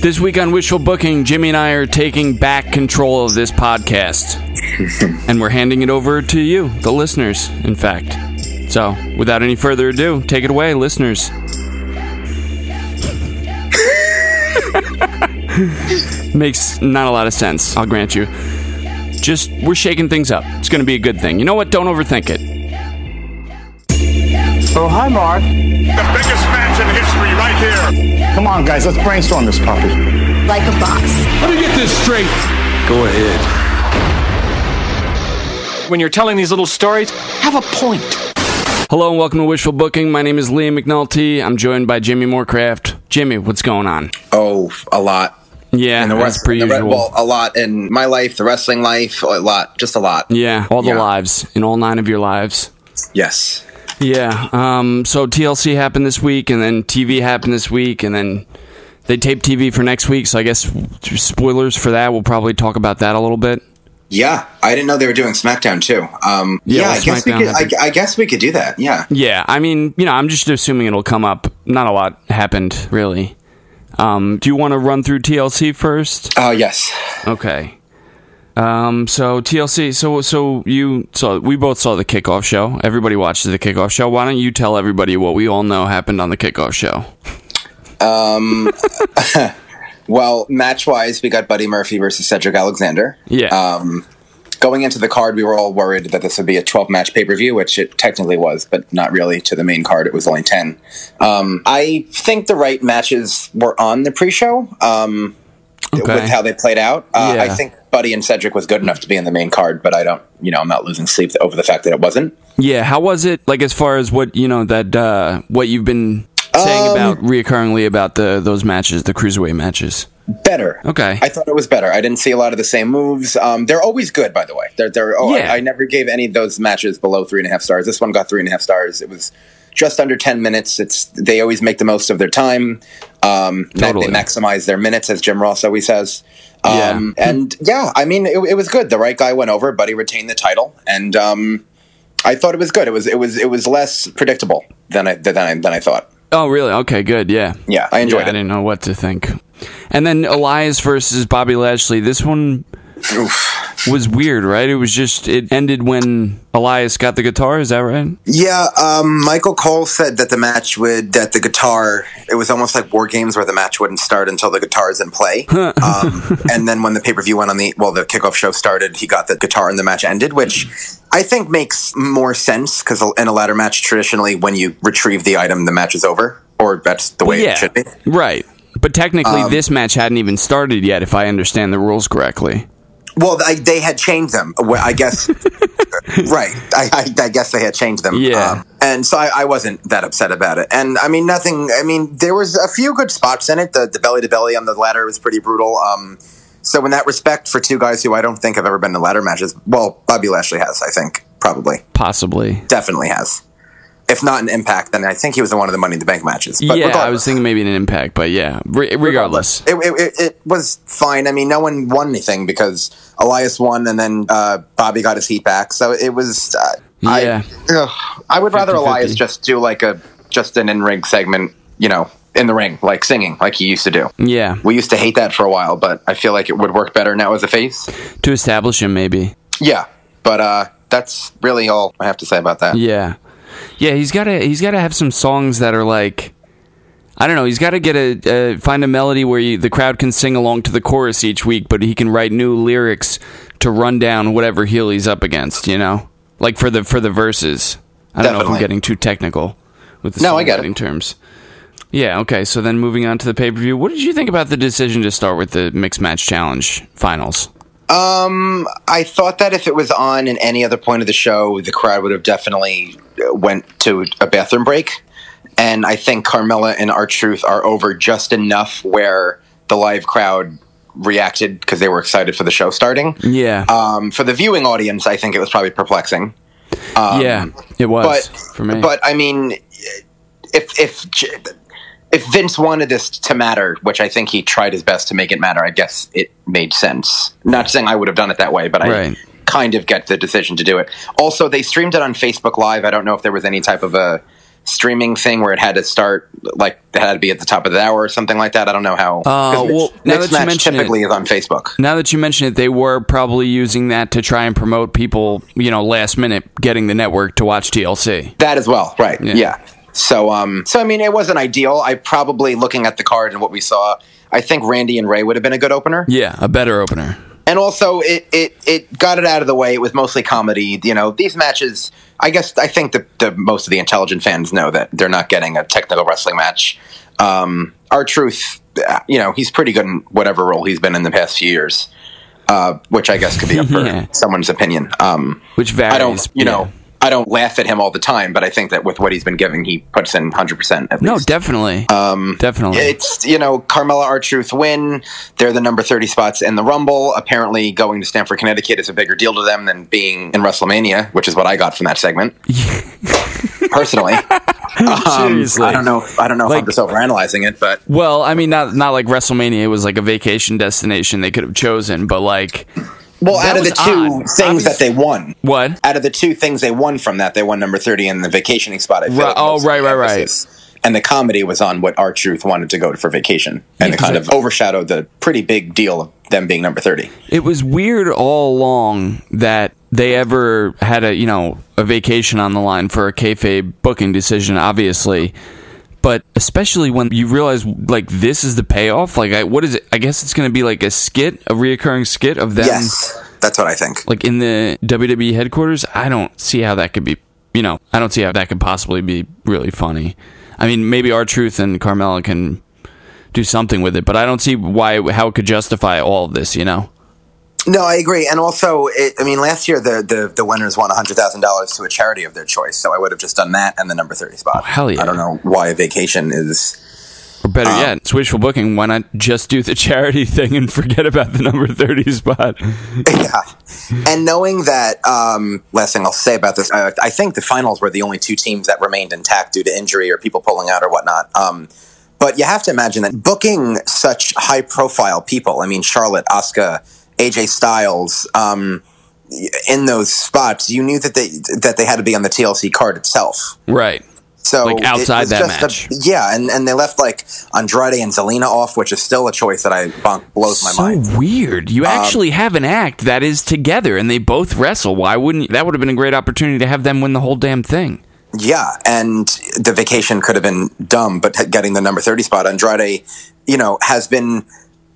This week on Wishful Booking, Jimmy and I are taking back control of this podcast. and we're handing it over to you, the listeners, in fact. So, without any further ado, take it away, listeners. Makes not a lot of sense, I'll grant you. Just, we're shaking things up. It's going to be a good thing. You know what? Don't overthink it. Oh, hi, Mark. The biggest match in history right here. Come on, guys, let's brainstorm this puppy. like a boss. Let me get this straight. Go ahead. When you're telling these little stories, have a point. Hello and welcome to Wishful Booking. My name is Liam McNulty. I'm joined by Jimmy Morecraft. Jimmy, what's going on? Oh, a lot. Yeah, And the as rest, per the usual. well, a lot in my life, the wrestling life, a lot, just a lot. yeah, all the Yeah. lives in all nine of your lives. Yes. Yeah. Um. So TLC happened this week, and then TV happened this week, and then they taped TV for next week. So I guess spoilers for that. We'll probably talk about that a little bit. Yeah, I didn't know they were doing SmackDown too. Um, Yeah, yeah, well, I guess we could. I, I guess we could do that. Yeah. Yeah. I mean, you know, I'm just assuming it'll come up. Not a lot happened really. Um. Do you want to run through TLC first? Oh, yes. Okay. Um, so TLC, so so you saw we both saw the kickoff show. Everybody watches the kickoff show. Why don't you tell everybody what we all know happened on the kickoff show? Um, Well, match wise, we got Buddy Murphy versus Cedric Alexander. Yeah. Um, going into the card, we were all worried that this would be a 12 match pay per view, which it technically was, but not really to the main card. It was only 10. Um, I think the right matches were on the pre show. Um, Okay. with how they played out. Uh, Yeah. I think Buddy and Cedric was good enough to be in the main card, but I don't, you know, I'm not losing sleep over the fact that it wasn't. yeah. How was it? Like as far as what you know that uh, what you've been saying Um, about reoccurringly about the those matches, the cruiserweight matches. Better. Okay. I thought it was better. I didn't see a lot of the same moves. Um, they're always good, by the way. They're, they're, oh, Yeah. I, I never gave any of those matches below three and a half stars. This one got three and a half stars. It was just under 10 minutes. It's They always make the most of their time. Um, Totally. They maximize their minutes, as Jim Ross always says. Um, Yeah. And yeah, I mean, it, it was good. The right guy went over. Buddy retained the title. And um, I thought it was good. It was, it was, it was less predictable than I, than I, than I thought. Oh, really? Okay, good. Yeah. Yeah, I enjoyed Yeah, I didn't know what to think. And then Elias versus Bobby Lashley. This one was weird, right? It was just it ended when Elias got the guitar. Is that right? Yeah, um, Michael Cole said that the match would that the guitar it was almost like war games where the match wouldn't start until the guitar is in play. um, and then when the pay per view went on the well, the kickoff show started, he got the guitar and the match ended, which I think makes more sense because in a ladder match, traditionally when you retrieve the item, the match is over, or that's the way yeah. it should be. Right. But technically, Um, this match hadn't even started yet, if I understand the rules correctly. Well, I, they had changed them. I guess, right? I, I, I guess they had changed them. Um, Yeah. and so I, I wasn't that upset about it. And I mean, nothing. I mean, there was a few good spots in it. The the belly to belly on the ladder was pretty brutal. Um, so in that respect, for two guys who I don't think have ever been in ladder matches, well, Bobby Lashley has. I think probably, Possibly. definitely has. If not an impact, then I think he was in one of the Money in the Bank matches. But yeah, I was thinking maybe an impact, but yeah. Re- regardless. it, it, it, was fine. I mean, no one won anything because Elias won, and then uh, Bobby got his heat back. So it was. Uh, Yeah. I, ugh, I would rather 50-50. Elias just do like a just an in ring segment, you know, in the ring, like singing, like he used to do. Yeah. We used to hate that for a while, but I feel like it would work better now as a face. To establish him, maybe. Yeah, but uh, that's really all I have to say about that. Yeah, yeah. He's got to. He's got to have some songs that are like. I don't know. He's got to get a uh, find a melody where you, the crowd can sing along to the chorus each week, but he can write new lyrics to run down whatever heel he's up against. You know, like for the for the verses. I don't know if I'm getting too technical with the No, I get it. songwriting terms. Yeah. Okay. So then moving on to the pay per view. What did you think about the decision to start with the mixed match challenge finals? Um, I thought that if it was on in any other point of the show, the crowd would have definitely uh, went to a bathroom break. And I think Carmella and R-Truth are over just enough where the live crowd reacted because they were excited for the show starting. Yeah. Um, for the viewing audience, I think it was probably perplexing. yeah. It was But for me. but I mean, if if if Vince wanted this to matter, which I think he tried his best to make it matter, I guess it made sense. Not saying I would have done it that way, but I Right. kind of get the decision to do it. Also, they streamed it on Facebook Live. I don't know if there was any type of a streaming thing where it had to start like it had to be at the top of the hour or something like that. I don't know how. Uh, well, now Nick's that you match typically is on Facebook. Now that you mention it, they were probably using that to try and promote people, you know, last minute getting the network to watch TLC. That as well, right? Yeah. Yeah. So, um, so I mean, it wasn't ideal. I probably looking at the card and what we saw, I think Randy and Rey would have been a good opener. Yeah, a better opener. and also it, it it got it out of the way. It was mostly comedy. You know, these matches. I guess I think that the most of the intelligent fans know that they're not getting a technical wrestling match. Um, R-Truth, you know, he's pretty good in whatever role he's been in the past few years, uh, which I guess could be up for Yeah. someone's opinion. Um, Which varies. I don't, you yeah. know, I don't laugh at him all the time, but I think that with what he's been giving, he puts in hundred percent at No, least. definitely. Um, definitely. It's you know Carmella R Truth win. They're the number thirty spots in the Rumble. Apparently, going to Stamford, Connecticut is a bigger deal to them than being in WrestleMania, which is what I got from that segment. Personally, Um, Seriously. I don't know. I don't know Like- if I'm just overanalyzing it, but Well, I mean, not not like WrestleMania. It was like a vacation destination they could have chosen, but like well, That out of the two odd. things that they won, what? out of the two things they won from that, they won number thirty and the vacationing spot. I feel Right- oh, right, right, right. And the comedy was on what R-Truth wanted to go for vacation, and Yeah, it kind of overshadowed the pretty big deal of them being number thirty. It was weird all along that they ever had a you know a vacation on the line for a kayfabe booking decision, obviously. But especially when you realize like this is the payoff. Like, I, what is it? I guess it's going to be like a skit, a reoccurring skit of them, Yes, that's what I think. like in the WWE headquarters. I don't see how that could be. You know, I don't see how that could possibly be really funny. I mean, maybe R-Truth and Carmella can do something with it, but I don't see why how it could justify all of this. You know. No, I agree. And also, it, I mean, last year the, the, the winners won $100,000 to a charity of their choice. So I would have just done that and the number 30 spot. Oh, hell yeah. I don't know why a vacation is. Or better yet, it's wishful booking. Why not just do the charity thing and forget about the number 30 spot? yeah. And knowing that, um, last thing I'll say about this, uh, I think the finals were the only two teams that remained intact due to injury or people pulling out or whatnot. Um, but you have to imagine that booking such high profile people, I mean, Charlotte, Asuka, AJ Styles, um, in those spots, you knew that they that they had to be on the TLC card itself. Right. So Like, outside that match. A, yeah, and, and they left like Andrade and Zelina off, which is still a choice that I bonk blows my so mind. Um, weird. You actually have an act that is together and they both wrestle. Why wouldn't? That would have been a great opportunity to have them win the whole damn thing. Yeah, and the vacation could have been dumb, but getting the number thirty spot, Andrade, you know, has been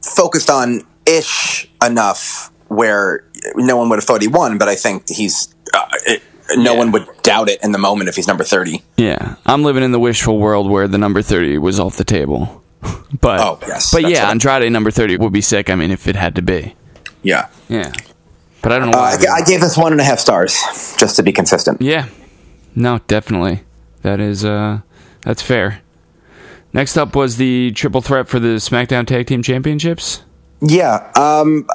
focused on ish enough where no one would have thought he won, but I think he's. Uh, it, no Yeah. one would doubt it in the moment if he's number 30. Yeah. I'm living in the wishful world where the number 30 was off the table. but Oh, yes, But yeah, Andrade number 30 would be sick. I mean, if it had to be. Yeah. Yeah. But I don't know Uh, why. I, g- I gave this one and a half stars, just to be consistent. Yeah. No, definitely. That is uh that's fair. Next up was the triple threat for the SmackDown Tag Team Championships. Yeah, um,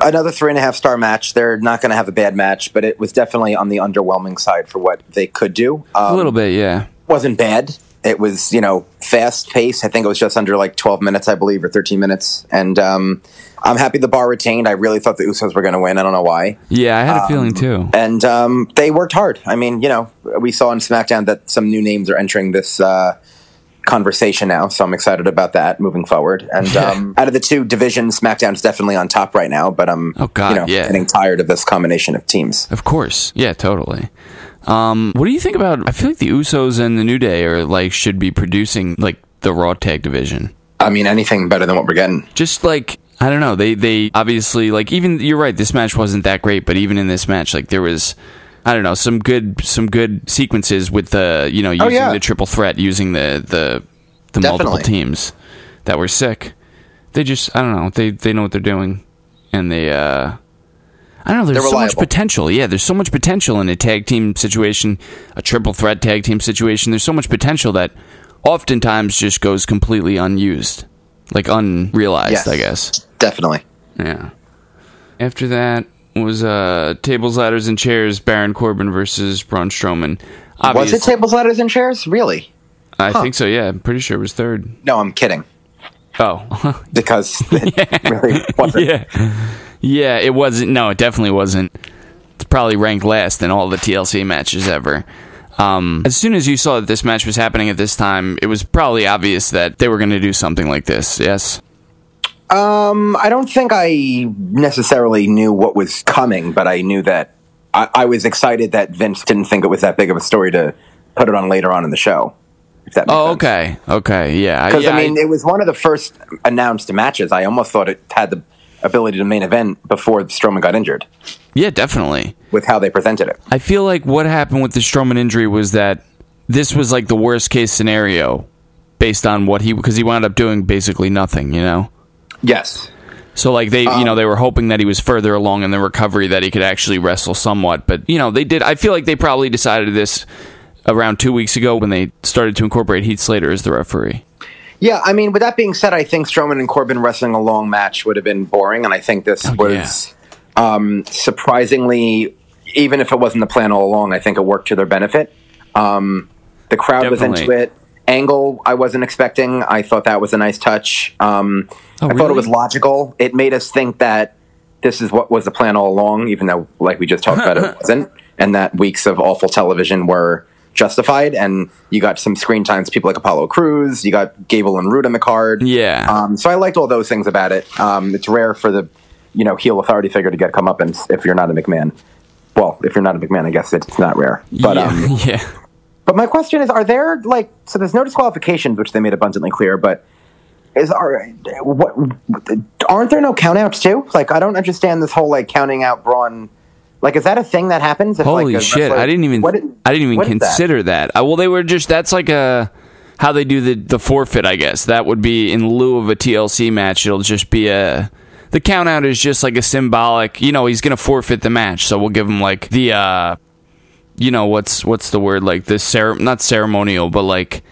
another three and a half star match. They're not going to have a bad match, but it was definitely on the underwhelming side for what they could do. Um, A little bit, yeah. wasn't bad. It was, you know, fast paced. I think it was just under like 12 minutes, I believe, or 13 minutes. And um, I'm happy the bar retained. I really thought the Usos were going to win. I don't know why. Yeah, I had a feeling too. And um, they worked hard. I mean, you know, we saw on SmackDown that some new names are entering this uh, conversation now. So I'm excited about that moving forward. And um, out of the two divisions, SmackDown's definitely on top right now. But I'm, Oh, God, you know, yeah. getting tired of this combination of teams. Of course. Yeah, totally. Um, what do you think about I feel like the Usos and the New Day are like should be producing like the Raw tag division. I mean, anything better than what we're getting. Just like I don't know, they they obviously like even you're right, this match wasn't that great, but even in this match like there was I don't know, some good some good sequences with the you know, using Oh, yeah. the triple threat, using the the the multiple teams that were sick. They just I don't know, they they know what they're doing and they uh I don't know. There's so much potential. Yeah, there's so much potential in a tag team situation, a triple threat tag team situation. There's so much potential that oftentimes just goes completely unused, like unrealized. Yes. I guess. Definitely. Yeah. After that was uh, tables, ladders, and chairs. Baron Corbin versus Braun Strowman. Was it tables, ladders, and chairs? Really? I think so. Yeah, I'm pretty sure it was third. No, I'm kidding. Oh, Because it really wasn't. yeah, yeah. It wasn't. No, it definitely wasn't. It's probably ranked last in all the TLC matches ever. Um, as soon as you saw that this match was happening at this time, it was probably obvious that they were going to do something like this. Yes. Um, I don't think I necessarily knew what was coming, but I knew that I, I was excited that Vince didn't think it was that big of a story to put it on later on in the show. If that makes Oh, sense. okay. Okay. Yeah. Because yeah, I mean, it was one of the first announced matches. I almost thought it had the ability to main event before Strowman got injured yeah, definitely. with how they presented it. I feel like what happened with the Strowman injury was that this was like the worst case scenario based on what he because he wound up doing basically nothing, you know. Yes. So like they, you know, they were hoping that he was further along in the recovery that he could actually wrestle somewhat, but you know, they did I feel like they probably decided this around 2 weeks ago when they started to incorporate Heath Slater as the referee. Yeah, I mean, with that being said, I think Strowman and Corbin wrestling a long match would have been boring, and I think this Oh, was um, surprisingly, even if it wasn't the plan all along, I think it worked to their benefit. Um, the crowd was into it. Angle, I wasn't expecting. I thought that was a nice touch. Um, Oh, I thought it was logical. It made us think that this is what was the plan all along, even though, like we just talked about, it wasn't, and that weeks of awful television were justified. And you got some screen times, people like Apollo Crews. You got Gable and Roode on the card. Yeah. Um, so I liked all those things about it. Um, it's rare for the you know heel authority figure to get comeuppance if you're not a McMahon. Well, if you're not a McMahon, I guess it's not rare. But yeah. um, yeah. But my question is, are there like so? There's no disqualifications, which they made abundantly clear. But is are what aren't there no countouts too? Like I don't understand this whole like counting out Braun. Like, is that a thing that happens? If, Holy like, a shit! I didn't even what I didn't even is that? consider that. Uh, well, they were just that's like a how they do the the forfeit. I guess that would be in lieu of a TLC match. It'll just be a the count out is just like a symbolic. You know, he's gonna forfeit the match, so we'll give him like the uh, you know what's what's the word like this cere- not ceremonial, but like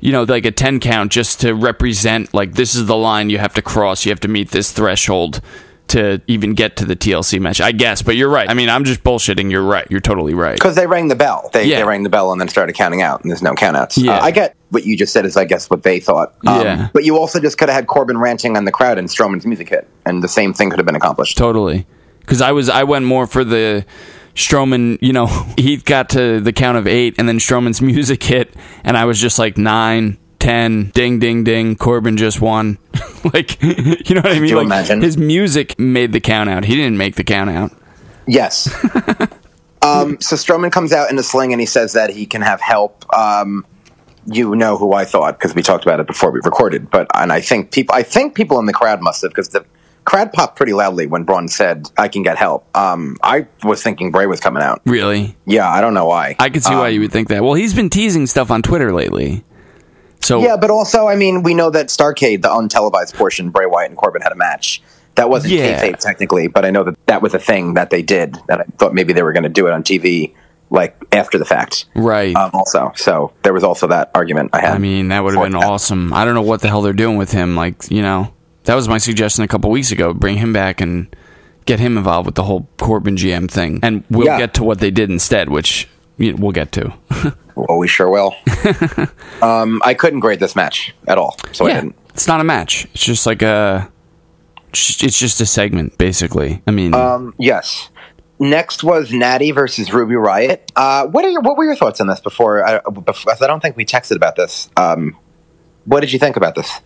you know like a ten count just to represent like this is the line you have to cross. You have to meet this threshold. To even get to the TLC match, I guess, but you're right. I mean, I'm just bullshitting. You're right. You're totally right. because they rang the bell. They, Yeah. they rang the bell and then started counting out, and there's no countouts. Yeah. Uh, I get what you just said is, I guess, what they thought. Um, Yeah. But you also just could have had Corbin ranting on the crowd and Strowman's music hit, and the same thing could have been accomplished. Totally. Because I was, I went more for the Strowman. You know, he got to the count of eight, and then Strowman's music hit, and I was just like nine, ten, ding, ding, ding. Corbin just won. like, you know what I mean? you like, imagine? His music made the count out. He didn't make the count out. Yes. um, so Strowman comes out in a sling and he says that he can have help. Um, you know who I thought because we talked about it before we recorded, but and I think people, I think people in the crowd must have because the crowd popped pretty loudly when Braun said, "I can get help." Um, I was thinking Bray was coming out. Really, Yeah, I don't know why. I could see why you would think that. Well, he's been teasing stuff on Twitter lately. So Yeah, but also, I mean, we know that Starcade, the untelevised portion, Bray Wyatt and Corbin had a match. That wasn't Yeah. kayfabe technically, but I know that that was a thing that they did. That I thought maybe they were going to do it on TV, like after the fact. right. Um, also, so there was also that argument I had. I mean, that would have been that. awesome. I don't know what the hell they're doing with him. Like, you know, that was my suggestion a couple weeks ago. Bring him back and get him involved with the whole Corbin GM thing. And we'll Yeah. get to what they did instead, which we'll get to. Oh, we sure will. um, I couldn't grade this match at all, so I didn't. it's not a match. It's just like a. It's just a segment, basically. I mean, Um, yes. Next was Natty versus Ruby Riot. Uh, what are your What were your thoughts on this before? I, before, I don't think we texted about this. Um, what did you think about this?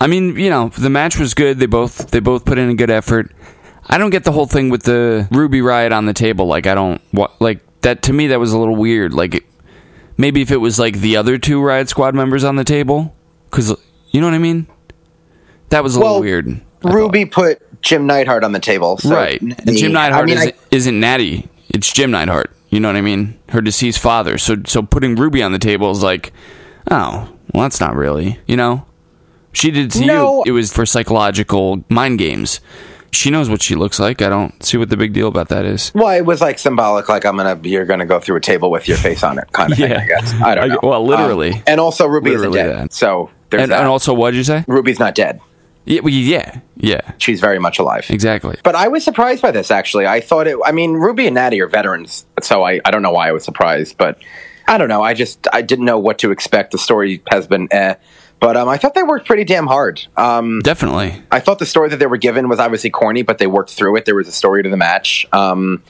I mean, you know, the match was good. They both they both put in a good effort. I don't get the whole thing with the Ruby Riot on the table. Like, I don't what like that. To me, that was a little weird. Like, it, maybe if it was like the other two Riot Squad members on the table, because you know what I mean. That was a Well, little weird. I Ruby put Jim Neidhart on the table, so right? And Jim Neidhart I mean, isn't, I- isn't Natty. It's Jim Neidhart. You know what I mean? Her deceased father. So so putting Ruby on the table is like, oh, well, that's not really. You know, she did to No. you. It was for psychological mind games. She knows what she looks like. I don't see what the big deal about that is. Well, it was like symbolic, like I'm gonna, you're gonna go through a table with your face on it, kind of thing. I guess I don't know. well, literally. Um, and also Ruby isn't dead, that. so there's And, that. and also, what did you say? Ruby's not dead; Yeah, well, yeah, yeah, she's very much alive. exactly. But I was surprised by this. Actually, I thought it. I mean, Ruby and Natty are veterans, so I, I don't know why I was surprised, but I don't know. I just I didn't know what to expect. The story has been eh, but um, I thought they worked pretty damn hard. Um, Definitely. I thought the story that they were given was obviously corny, but they worked through it. There was a story to the match. Um,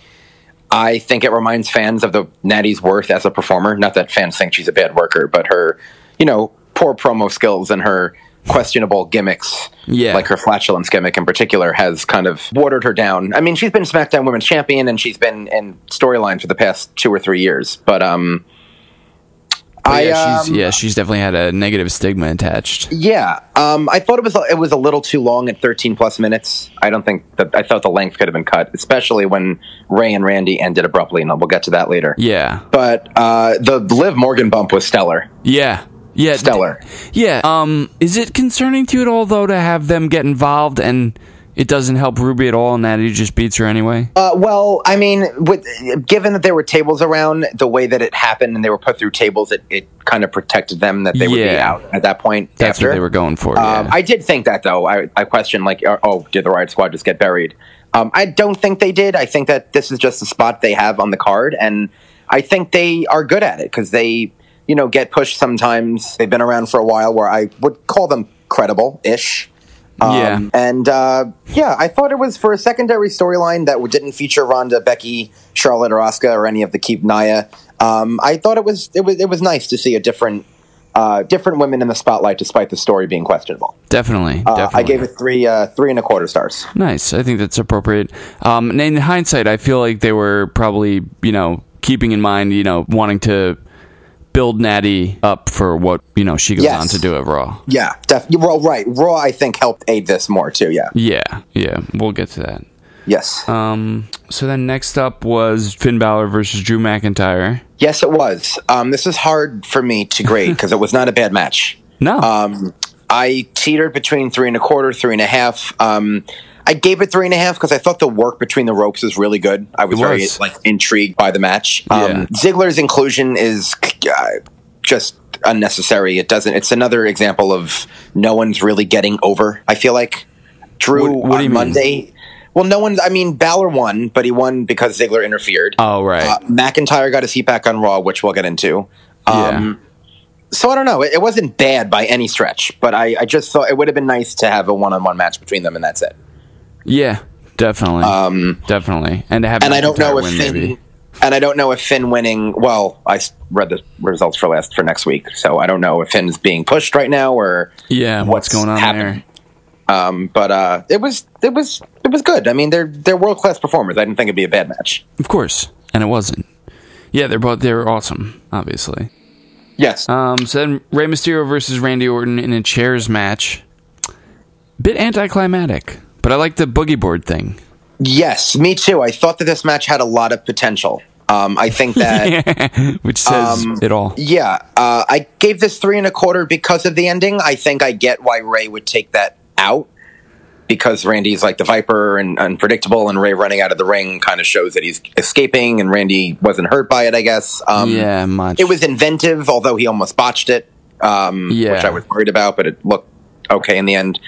I think it reminds fans of the Natty's worth as a performer. Not that fans think she's a bad worker, but her, you know, poor promo skills and her questionable gimmicks, Yeah. like her flatulence gimmick in particular, has kind of watered her down. I mean, she's been SmackDown Women's Champion and she's been in storyline for the past two or three years, but um, But I yeah, she's um, yeah, she's definitely had a negative stigma attached. yeah, um, I thought it was it was a little too long at 13 plus minutes. I don't think that I thought the length could have been cut, especially when Rey and Randy ended abruptly, and we'll get to that later. Yeah, But uh, the Liv Morgan bump was stellar. yeah, yeah. Stellar. Yeah. Um, is it concerning to you at all though to have them get involved and it doesn't help Ruby at all, and Natty just beats her anyway? Uh, well, I mean, with, given that there were tables around, the way that it happened and they were put through tables, it, it kind of protected them that they would be out at that point. That's after. what they were going for. Um, yeah. I did think that though. I, I questioned like, oh, did the Riot Squad just get buried? Um, I don't think they did. I think that this is just the spot they have on the card, and I think they are good at it because they, you know, get pushed sometimes. They've been around for a while, where I would call them credible-ish. yeah. Um, and uh, yeah, I thought it was for a secondary storyline that didn't feature Ronda, Becky, Charlotte, or Asuka, or any of the Keep Naya. Um, I thought it was it was it was nice to see a different uh, different women in the spotlight, despite the story being questionable. Definitely. Uh, definitely. I gave it three uh, three and a quarter stars. Nice. I think that's appropriate. Um, and in hindsight, I feel like they were probably, you know, keeping in mind, you know, wanting to build Natty up for what, you know, she goes Yes. on to do at Raw. Yeah, definitely. Well, right. Raw, I think, helped aid this more too. Yeah. Yeah. Yeah. We'll get to that. Yes. Um, so then next up was Finn Balor versus Drew McIntyre. yes, it was. Um, this is hard for me to grade because it was not a bad match. No. Um, I teetered between three and a quarter, three and a half. Um, I gave it three and a half because I thought the work between the ropes was really good. I was, It very like intrigued by the match. Yeah. Um, Ziggler's inclusion is uh, just unnecessary. It doesn't. It's another example of no one's really getting over. I feel like Drew What- what on you mean? Monday. Well, no one. I mean, Balor won, but he won because Ziggler interfered. oh, right. Uh, McIntyre got his heat back on Raw, which we'll get into. yeah. Um, so I don't know. It, it wasn't bad by any stretch, but I, I just thought it would have been nice to have a one-on-one match between them, and that's it. Yeah. Definitely. Um, definitely. And to have And I don't know if Finn, maybe. and I don't know if Finn winning. Well, I read the results for last for next week, so I don't know if Finn's being pushed right now or Yeah. What's, what's going on happening. there? Um, but uh, it was it was it was good. I mean, they're they're world class performers. I didn't think it'd be a bad match. Of course. And it wasn't. Yeah, they're both, they're awesome, obviously. Yes. Um, so then Rey Mysterio versus Randy Orton in a chairs match. Bit anticlimactic, but I like the boogie board thing. yes, me too. I thought that this match had a lot of potential. Um, I think that. Which says Um, it all. Yeah, uh, I gave this three and a quarter because of the ending. I think I get why Rey would take that out because Randy's like the Viper and unpredictable, and Rey running out of the ring kind of shows that he's escaping, and Randy wasn't hurt by it. I guess. Um, yeah, much. it was inventive, although he almost botched it, um, Yeah. which I was worried about, but it looked okay in the end.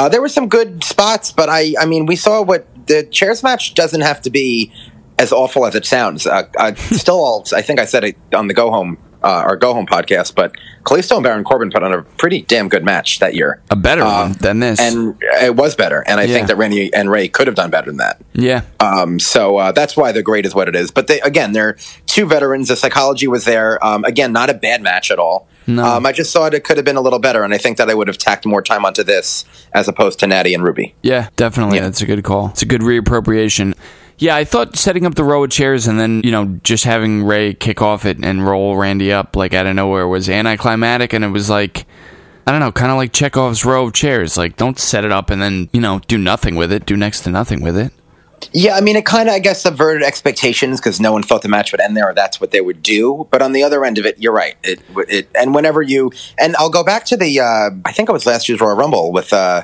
Uh, there were some good spots, but I, I mean, we saw what the chairs match doesn't have to be as awful as it sounds. Uh, I still, all, I think I said it on the Go Home, uh, our Go Home podcast, but Kalisto and Baron Corbin put on a pretty damn good match that year. a better uh, one than this. And it was better, and I Yeah. think that Randy and Rey could have done better than that. yeah. Um, so uh, that's why the grade is what it is. But they, again, they're two veterans. The psychology was there. Um, again, not a bad match at all. No. Um, I just thought it could have been a little better, and I think that I would have tacked more time onto this as opposed to Natty and Ruby. Yeah, definitely. Yeah. That's a good call. It's a good reappropriation. Yeah, I thought setting up the row of chairs and then, you know, just having Rey kick off it and roll Randy up like out of nowhere was anticlimactic and it was like I don't know, kind of like Chekhov's row of chairs. Like, don't set it up and then, you know, do nothing with it. Do next to nothing with it. Yeah, I mean, it kind of, I guess, subverted expectations because no one thought the match would end there, or that's what they would do. But on the other end of it, you're right. It, it, and whenever you, and I'll go back to the, uh, I think it was last year's Royal Rumble with uh,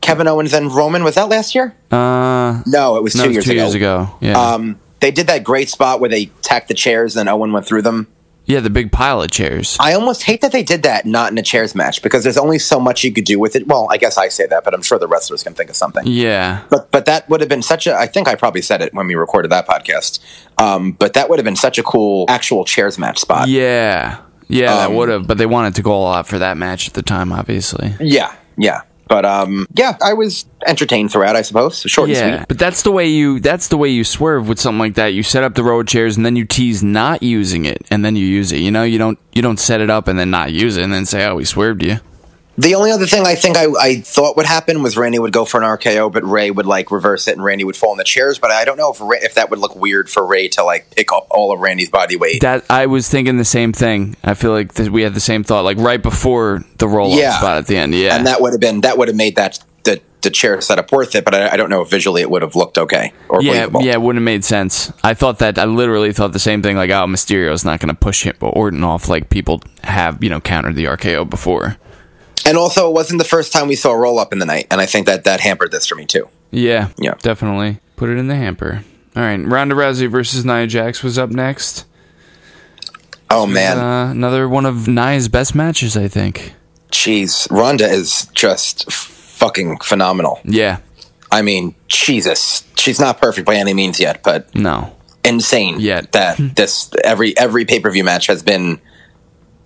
Kevin Owens and Roman. Was that last year? Uh, No, it was no, two it was years two ago. years ago. Yeah. Um, they did that great spot where they tacked the chairs, and Owen went through them. Yeah, the big pile of chairs. I almost hate that they did that not in a chairs match because there's only so much you could do with it. Well, I guess I say that, but I'm sure the wrestlers can think of something. yeah. But but that would have been such a. I think I probably said it when we recorded that podcast. Um, but that would have been such a cool actual chairs match spot. Yeah. Yeah, that Um, would have, but they wanted to go all out for that match at the time, obviously. Yeah, yeah. But um, yeah, I was entertained throughout. I suppose short and sweet. but that's the way you that's the way you swerve with something like that. You set up the row of chairs and then you tease not using it and then you use it. You know, you don't you don't set it up and then not use it and then say, "Oh, we swerved you." The only other thing I think I, I thought would happen was Randy would go for an RKO, but Rey would like reverse it, and Randy would fall in the chairs. But I don't know if Rey, if that would look weird for Rey to like pick up all of Randy's body weight. That I was thinking the same thing. I feel like th- we had the same thought, like right before the roll up Yeah. spot at the end. Yeah, and that would have been that would have made that the the chair setup worth it. But I, I don't know if visually it would have looked okay or yeah, believable. yeah, it wouldn't have made sense. I thought that. I literally thought the same thing. Like, oh, Mysterio's not going to push him Orton off like people have, you know, countered the RKO before. And also, it wasn't the first time we saw a roll up in the night, and I think that that hampered this for me too. Yeah, Yeah. definitely. Put it in the hamper. All right, Ronda Rousey versus Nia Jax was up next. Oh man, Uh, another one of Nia's best matches, I think. jeez, Ronda is just f- fucking phenomenal. Yeah, I mean, Jesus, she's not perfect by any means yet, but no, insane Yet. that this every every pay per view match has been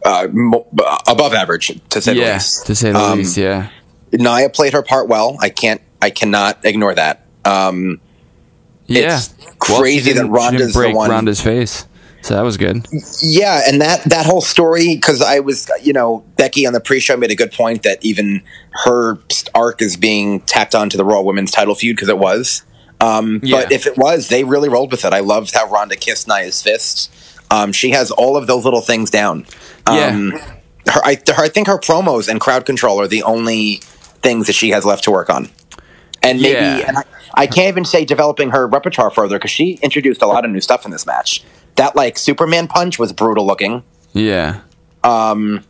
uh, mo- above average to say the yeah, least. to say the Um, least. Yeah, Nia played her part well. I can't, I cannot ignore that. Um, yeah. it's crazy didn't- that Ronda's the break one- Ronda's face, so that was good. yeah, and that that whole story because I was, you know, Becky on the pre-show made a good point that even her arc is being tacked onto the Raw Women's Title feud because it was. Um, Yeah. But if it was, they really rolled with it. I loved how Ronda kissed Nia's fists. Um, she has all of those little things down. Um, her, I, her, I think her promos and crowd control are the only things that she has left to work on. And maybe, Yeah. and I, I can't even say developing her repertoire further because she introduced a lot of new stuff in this match. That like Superman punch was brutal looking. Yeah, Um,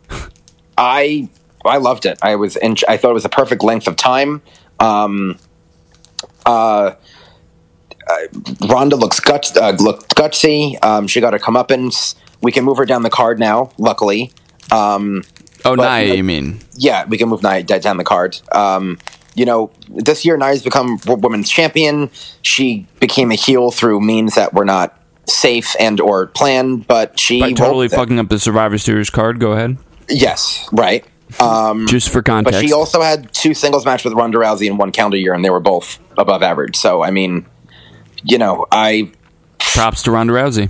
I I loved it. I was in, I thought it was a perfect length of time. Um, uh, uh, Ronda looks guts uh, looked gutsy. Um, she got her comeuppance. We can move her down the card now. Luckily, um, Oh, But, Nia, you know- you mean? yeah, we can move Nia down the card. Um, you know, this year Nia's become women's champion. She became a heel through means that were not safe and or planned, but she By totally fucking up the Survivor Series card. Go ahead. yes, right. Um, Just for context. But she also had two singles matches with Ronda Rousey in one calendar year, and they were both above average. So, I mean, you know, I props to Ronda Rousey.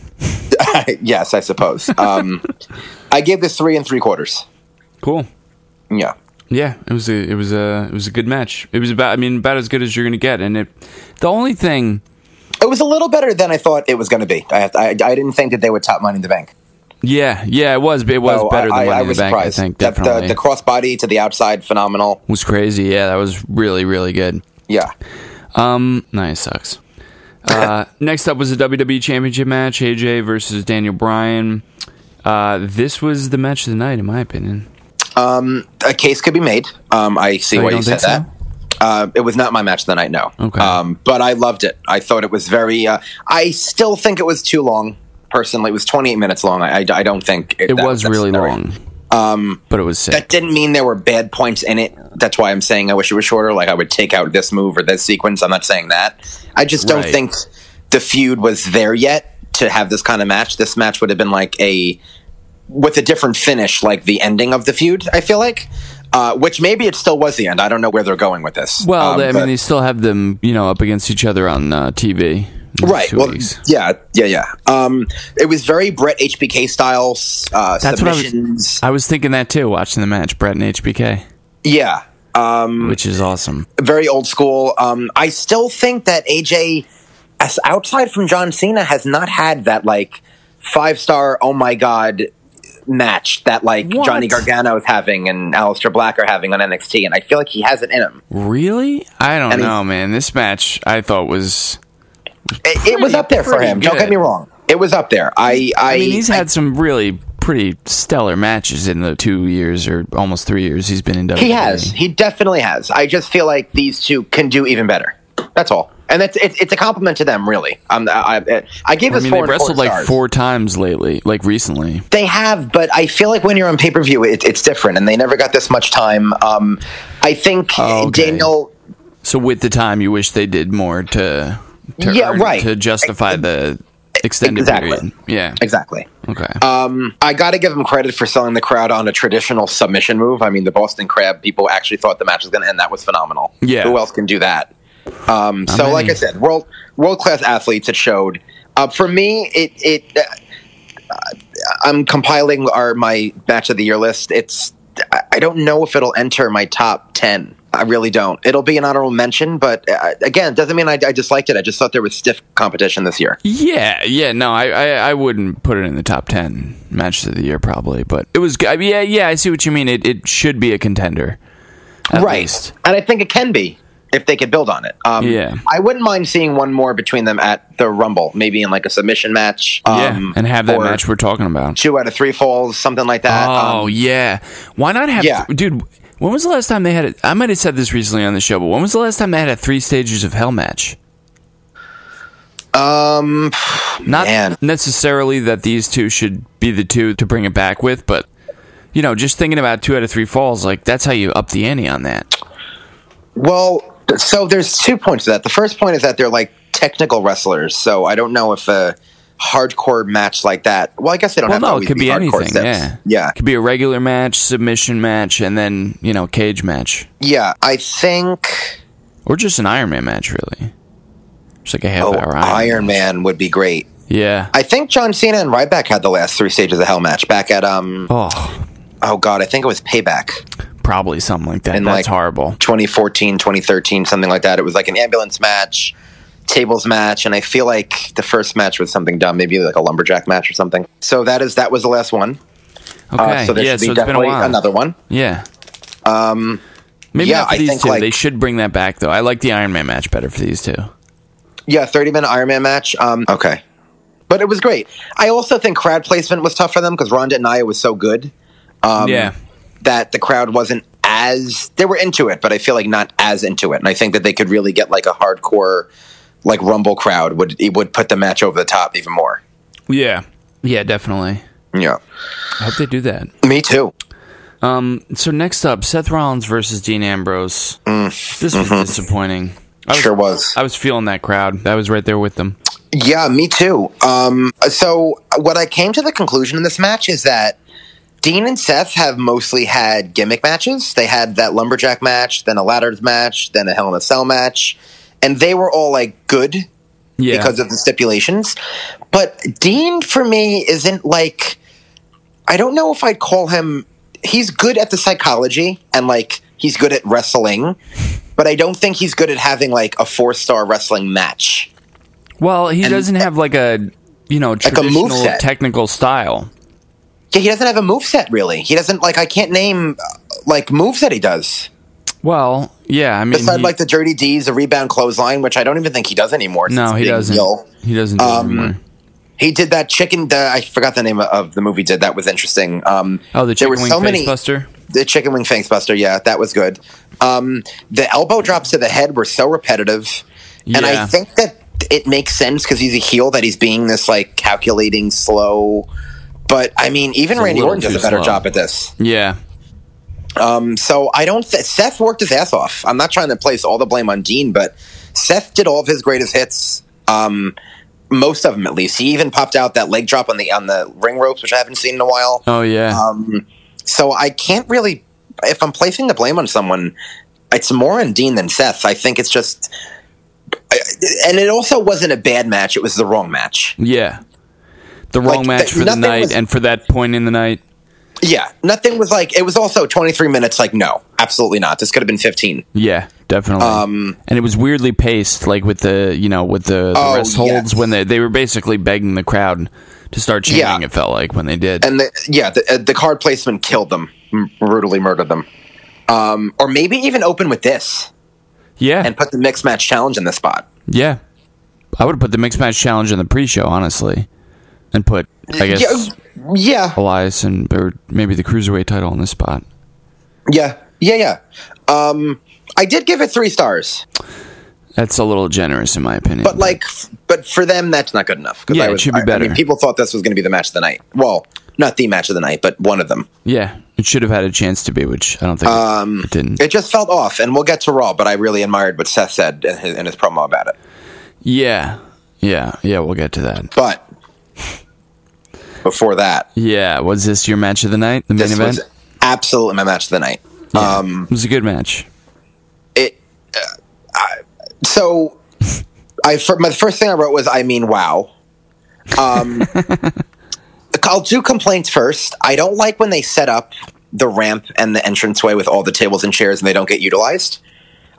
yes, I suppose. Um, I gave this three and three quarters. Cool. Yeah, Yeah, it was a it was a it was a good match. It was about I mean about as good as you're gonna get. And it the only thing it was a little better than I thought it was going to be. I, I I didn't think that they would top Money in the Bank. yeah yeah it was it was So better I, than Money I, I in the was Bank. surprised. I think definitely the, the crossbody to the outside, phenomenal. was crazy. Yeah, that was really really good. Yeah, Um, nice sucks. Uh, next up was a WWE Championship match: AJ versus Daniel Bryan. Uh, this was the match of the night, in my opinion. a case could be made. Um, I see Oh, why you, don't said think that. Uh, it was not my match of the night, no. Okay. Um, but I loved it. I thought it was very. Uh, I still think it was too long. Personally, it was 28 minutes long. I, I, I don't think It that was really long. Um, but it was sick. That didn't mean there were bad points in it. That's why I'm saying I wish it was shorter. Like I would take out this move or this sequence. I'm not saying that. I just don't Right. think the feud was there yet to have this kind of match. This match would have been like a with a different finish, like the ending of the feud. I feel like, uh, which maybe it still was the end. I don't know where they're going with this. well, Um, I mean, they still have them, you know, up against each other on uh, TV. Right. Well, weeks. yeah, yeah, yeah. Um, it was very Bret HBK style uh, That's what I was. submissions. I was thinking that too, watching the match, Bret and HBK, yeah. Um, which is awesome. very old school. Um, I still think that AJ, as outside from John Cena, has not had that like five star. Oh my god. Match that like What? Johnny Gargano is having and Aleister Black are having on NXT, and I feel like he has it in him. Really? I don't And know, man. This match I thought was. It, it was up there for him. Don't get me wrong. It was up there. I I, I mean, he's I- had some really pretty stellar matches in the two years or almost three years he's been in WWE. He has. He definitely has. I just feel like these two can do even better. That's all. And it's it's, it's a compliment to them, really. Um, I, I, I gave I mean, four they've four wrestled like stars. four times lately, like recently. They have, but I feel like when you're on pay per view, it, it's different, and they never got this much time. Um, I think Oh, okay. Daniel. So with the time, you wish they did more to, to Yeah, right. to justify the extended exactly. period. Yeah. Exactly. Okay. Um, I got to give him credit for selling the crowd on a traditional submission move. I mean, the Boston Crab people actually thought the match was going to end. That was phenomenal. Yeah. Who else can do that? Um, so, many. like I said, world world class athletes. It showed. Uh, for me, it it. Uh, I'm compiling our my match of the year list. It's. I- I don't know if it'll enter my top ten. I really don't. It'll be an honorable mention, but uh, again, it doesn't mean I, I disliked it. I just thought there was stiff competition this year. Yeah, yeah, no, I, I, I wouldn't put it in the top ten matches of the year probably, but it was. I mean, yeah, yeah, I see what you mean. It, it should be a contender, at right. least. And I think it can be if they could build on it. Um, Yeah. I wouldn't mind seeing one more between them at the Rumble, maybe in like a submission match. yeah, um, and have that match we're talking about. Two out of three falls, something like that. Oh Um, yeah, why not have? Yeah. dude. When was the last time they had? A, I might have said this recently on the show, but when was the last time they had a three stages of hell match? um, Not Man. necessarily that these two should be the two to bring it back with, but you know, just thinking about two out of three falls, like that's how you up the ante on that. well, so there's two points to that. The first point is that they're like technical wrestlers, so I don't know if a hardcore match like that. Well, I guess they don't Well, have to no, it could be hardcore anything. steps. Yeah, yeah, It could be a regular match, submission match, and then you know, cage match, yeah. I think or just an Iron Man match, really. Just like a half oh, hour Iron Man would be great. Yeah. I think John Cena and Ryback had the last three stages of Hell match back at um. oh, Oh God, I think it was Payback. probably something like that. And, That's like, horrible. 2014, 2013, something like that. It was like an ambulance match, tables match, and I feel like the first match was something dumb, maybe like a lumberjack match or something. So that is that was the last one. Okay. Uh, so there yeah. should be So it's been a definitely another one. Yeah. Um. Maybe yeah, not for I these think, two. like- they should bring that back though. I like the Iron Man match better for these two. Yeah, 30 minute Iron Man match. Um, okay. But it was great. I also think crowd placement was tough for them because Ronda and Nia was so good um, yeah. that the crowd wasn't as they were into it, but I feel like not as into it. And I think that they could really get like a hardcore like rumble crowd would it would put the match over the top even more. Yeah. Yeah. Definitely. Yeah. I hope they do that. Me too. Um. So next up, Seth Rollins versus Dean Ambrose. This was disappointing. I was, Mm. Mm-hmm. Sure was. I was feeling that crowd. I was right there with them. Yeah, me too. Um, so what I came to the conclusion in this match is that Dean and Seth have mostly had gimmick matches. They had that lumberjack match, then a ladders match, then a Hell in a Cell match, and they were all like good Yeah. because of the stipulations. But Dean, for me, isn't like I don't know if I'd call him. He's good at the psychology and like he's good at wrestling, but I don't think he's good at having like a four star wrestling match. well, he doesn't have like a you know traditional moveset. technical style. Yeah, he doesn't have a move set really. He doesn't like I can't name uh, like moves that he does. Well, yeah. I mean, Besides he- like the Dirty Deeds, the rebound clothesline, which I don't even think he does anymore. no, he doesn't. heel. He doesn't do Um, anymore. He did that chicken. The, I forgot the name of the movie. Did that was interesting. Um, Oh, the chicken wing so many- buster. The chicken wing face buster. Yeah, that was good. Um, the elbow drops to the head were so repetitive, and I think that it makes sense because he's a heel that he's being this like calculating, slow. But I mean, even a Randy Orton does a better slow. job at this. Yeah. Um, so I don't. Th- Seth worked his ass off. I'm not trying to place all the blame on Dean, but Seth did all of his greatest hits. Um, most of them, at least. He even popped out that leg drop on the on the ring ropes, which I haven't seen in a while. Oh yeah. Um, so I can't really. If I'm placing the blame on someone, it's more on Dean than Seth. I think it's just. I- And it also wasn't a bad match. It was the wrong match. yeah. The wrong like, match for the night, was- and for that point in the night. Yeah, nothing was like. It was also 23 minutes. Like, no, absolutely not. This could have been 15. Yeah, definitely. Um, and it was weirdly paced, like with the you know with the, the Oh, rest holds yes. when they they were basically begging the crowd to start chanting. Yeah. It felt like when they did. and the, yeah, the, uh, the card placement killed them, brutally murdered them. Um, or maybe even open with this yeah, and put the mixed match challenge in the spot. yeah. I would have put the mixed match challenge in the pre-show, honestly, and put I guess Yeah, yeah, Elias and or maybe the cruiserweight title in this spot. yeah, yeah, yeah. Um, I did give it three stars, That's a little generous, in my opinion. but like, but for them, that's not good enough. Yeah, I it should be I- I better. mean, people thought this was going to be the match of the night. Well, not the match of the night, but one of them. yeah, it should have had a chance to be, which I don't think Um, it didn't. It just felt off, and we'll get to Raw. But I really admired what Seth said in his, in his promo about it. yeah, yeah, yeah. We'll get to that. But before that. Yeah, was this your match of the night? The main This event? was absolutely my match of the night. Um, it was a good match. it uh, I, so I for, my first thing I wrote was I mean wow. Um, I'll do complaints first. I don't like when they set up the ramp and the entranceway with all the tables and chairs and they don't get utilized.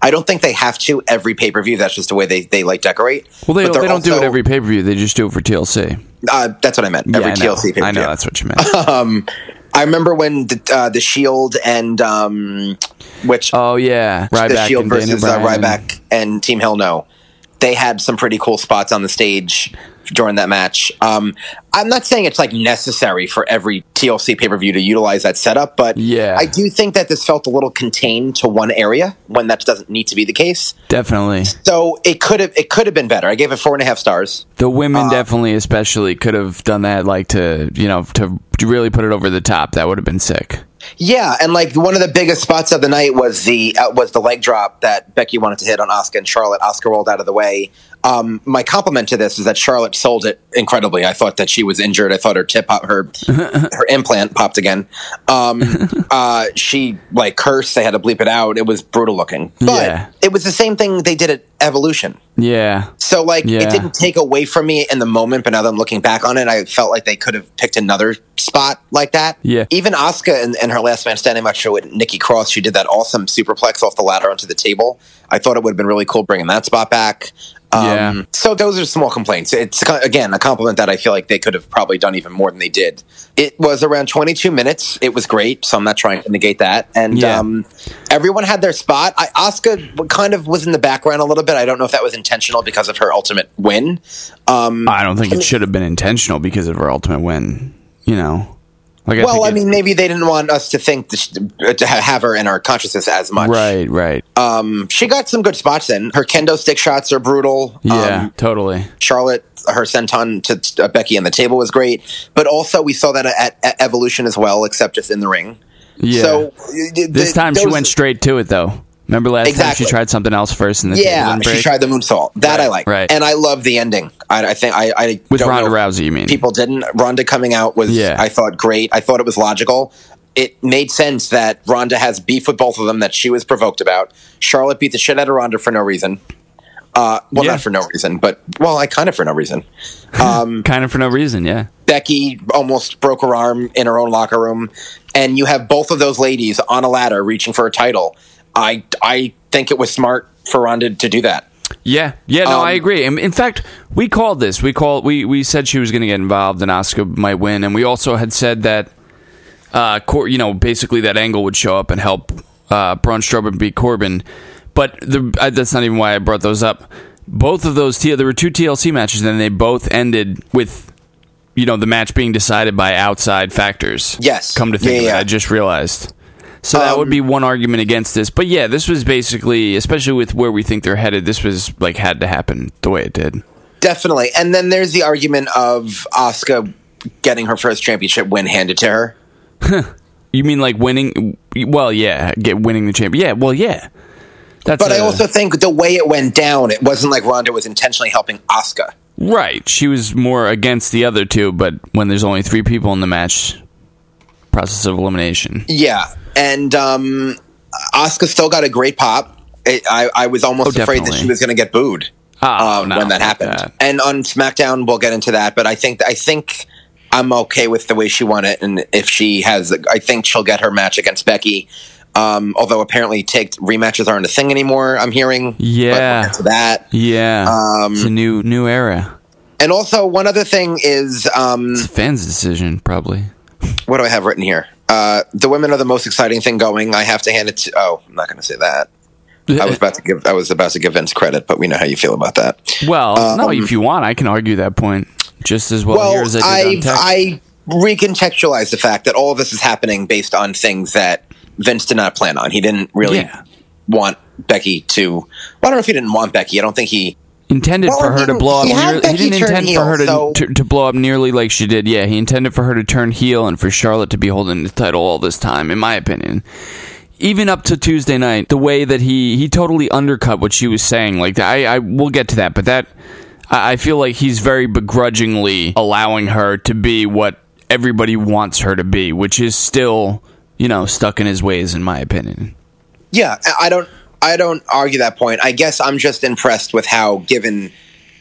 I don't think they have to every pay per view. That's just the way they, they like decorate. Well, they don't, they don't do it every pay per view. They just do it for TLC. Uh, that's what I meant. Every yeah, I know. TLC pay. I know that's what you meant. I remember when the, uh, the Shield and um, which oh yeah, the Shield and versus uh. Ryback and Team Hell No. They had some pretty cool spots on the stage during that match. Um, I'm not saying it's like necessary for every TLC pay per view to utilize that setup, but Yeah. I do think that this felt a little contained to one area when that doesn't need to be the case. Definitely, So it could have it could have been better. I gave it four and a half stars. the Uh, women definitely, especially, could have done that. Like to you know to really put it over the top. That would have been sick. Yeah, and like one of the biggest spots of the night was the uh, was the leg drop that Becky wanted to hit on Asuka and Charlotte. Asuka rolled out of the way. Um, my compliment to this is that Charlotte sold it incredibly. I thought that she was injured. I thought her tip pop, her her implant popped again. Um, uh, she like cursed. They had to bleep it out. It was brutal looking, but Yeah. it was the same thing they did at Evolution. Yeah, So like Yeah. it didn't take away from me in the moment, but now that I'm looking back on it, I felt like they could have picked another spot like that. Yeah. Even Asuka in, in her last man standing match with Nikki Cross, she did that awesome superplex off the ladder onto the table. I thought it would have been really cool bringing that spot back. Um, Yeah. So those are small complaints. It's again a compliment that I feel like they could have probably done even more than they did. It was around 22 minutes. It was great, so I'm not trying to negate that. And Yeah. um, everyone had their spot. I, Asuka kind of was in the background a little bit. I don't know if that was intentional because of her ultimate win. Um, I don't think it should have been intentional because of her ultimate win. You know, like well, think I mean, maybe they didn't want us to think this, to have her in our consciousness as much. right, right, Um, she got some good spots in. Her kendo stick shots are brutal. yeah, Um, totally. Charlotte, her senton to uh, Becky on the table was great, but also we saw that at, at Evolution as well, except just in the ring. Yeah. So this time she went straight to it though. Remember last time she tried something else first and the Yeah, she tried the moonsault. That I like, right. and I love the ending. I, I think I, I with Ronda Rousey. You mean? People didn't. Ronda coming out was, Yeah. I thought, great. I thought it was logical. It made sense that Ronda has beef with both of them that she was provoked about. Charlotte beat the shit out of Ronda for no reason. Uh, well, Yeah. not for no reason, but well, I kind of for no reason. Um, kind of for no reason. Yeah. Becky almost broke her arm in her own locker room, and you have both of those ladies on a ladder reaching for a title. I I think it was smart for Ronda to do that. Yeah, yeah, no, Um, I agree. In fact, we called this. We called. We we said she was going to get involved, and Asuka might win, and we also had said that, uh, Cor- you know, basically that Angle would show up and help uh, Braun Strowman beat Corbin. But the, uh, that's not even why I brought those up. Both of those, T- there were two TLC matches, and they both ended with, you know, the match being decided by outside factors. Yes. come to think Yeah, of yeah. it, I just realized. So that would Um, be one argument against this. But yeah, this was basically, especially with where we think they're headed, this was like had to happen the way it did. Definitely. And then there's the argument of Asuka getting her first championship win handed to her. You mean like winning? Well, yeah, get winning the champion. Yeah, well, yeah. That's But I a- also think the way it went down, it wasn't like Ronda was intentionally helping Asuka. right. She was more against the other two, but when there's only three people in the match, process of elimination. Yeah. And um Asuka still got a great pop. It, I, I was almost Oh, afraid that she was going to get booed Oh, um, no, when that happened. that. And on SmackDown, we'll get into that. But I think I think I'm okay with the way she won it, and if she has, I think she'll get her match against Becky. Um, although apparently, take rematches aren't a thing anymore. I'm hearing. We'll Yeah. that. Yeah, Um, it's a new new era. And also, one other thing is, um, It's a fan's decision, probably. What do I have written here? Uh, the women are the most exciting thing going. I have to hand it to. Oh, I'm not going to say that. I was about to give. I was about to give Vince credit, but we know how you feel about that. Well, no, Um, if you want, I can argue that point just as well, here Well, as I did. I recontextualize the fact that all of this is happening based on things that Vince did not plan on. He didn't really Yeah. want Becky to. Well, I don't know if he didn't want Becky. I don't think he. Intended Well, for her to blow up. he had he didn't intend heel, for her to, so- to to blow up nearly like she did. Yeah, he intended for her to turn heel and for Charlotte to be holding the title all this time, in my opinion. Even up to Tuesday night, the way that he he totally undercut what she was saying. Like I I will get to that, but that I I feel like he's very begrudgingly allowing her to be what everybody wants her to be, which is still, you know, stuck in his ways, in my opinion. Yeah, I don't. I don't argue that point. I guess I'm just impressed with how, given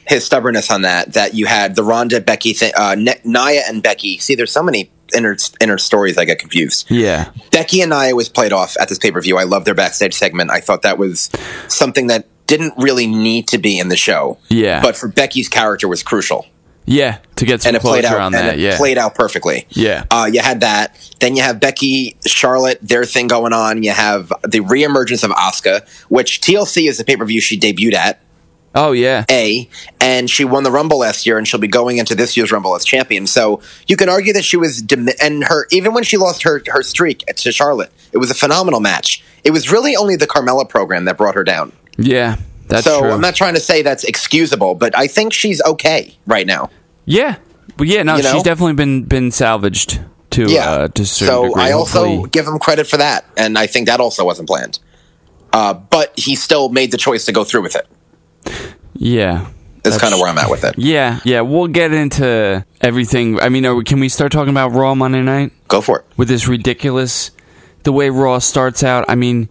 his stubbornness on that, that you had the Ronda Becky thing, uh, N- Nia and Becky. See, there's so many inner inner stories. I get confused. Yeah. Becky and Nia was played off at this pay per view. I love their backstage segment. I thought that was something that didn't really need to be in the show. Yeah. but for Becky's character was crucial, Yeah, to get some and it played closure out. on and that. it Yeah. played out perfectly. Yeah. Uh, you had that. Then you have Becky, Charlotte, their thing going on. You have the reemergence of Asuka, which TLC is the pay per view she debuted at. oh, yeah. A, and she won the Rumble last year, and she'll be going into this year's Rumble as champion. So you can argue that she was, dim- and her even when she lost her her streak to Charlotte, it was a phenomenal match. It was really only the Carmella program that brought her down. Yeah. That's so true. I'm not trying to say that's excusable, but I think she's okay right now. yeah. But yeah, no, You know? she's definitely been been salvaged to Yeah. uh, to certain so degree. I also Hopefully- give him credit for that, and I think that also wasn't planned. Uh, but he still made the choice to go through with it. yeah. That's kind of where I'm at with it. Yeah, yeah, we'll get into everything. I mean, are we, can we start talking about Raw Monday night Go for it. with this ridiculous the way Raw starts out? I mean,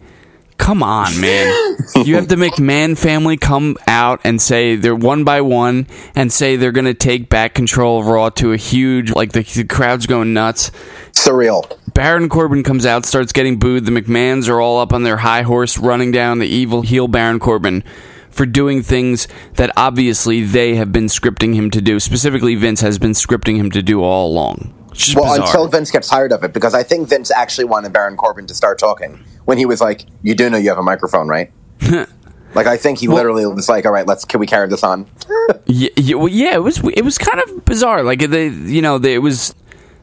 come on, man. you have the McMahon family come out and say they're one by one and say they're going to take back control of Raw to a huge like the, the crowd's going nuts. Surreal. Baron Corbin comes out, starts getting booed. The McMahons are all up on their high horse, running down the evil heel Baron Corbin for doing things that obviously they have been scripting him to do. Specifically, Vince has been scripting him to do all along. Well, bizarre. until Vince gets tired of it, because I think Vince actually wanted Baron Corbin to start talking when he was like, "You do know you have a microphone, right?" like I think he literally was like, "All right, let's can we carry this on?" Yeah, yeah, well, yeah, it was it was kind of bizarre. Like they, you know, they, it was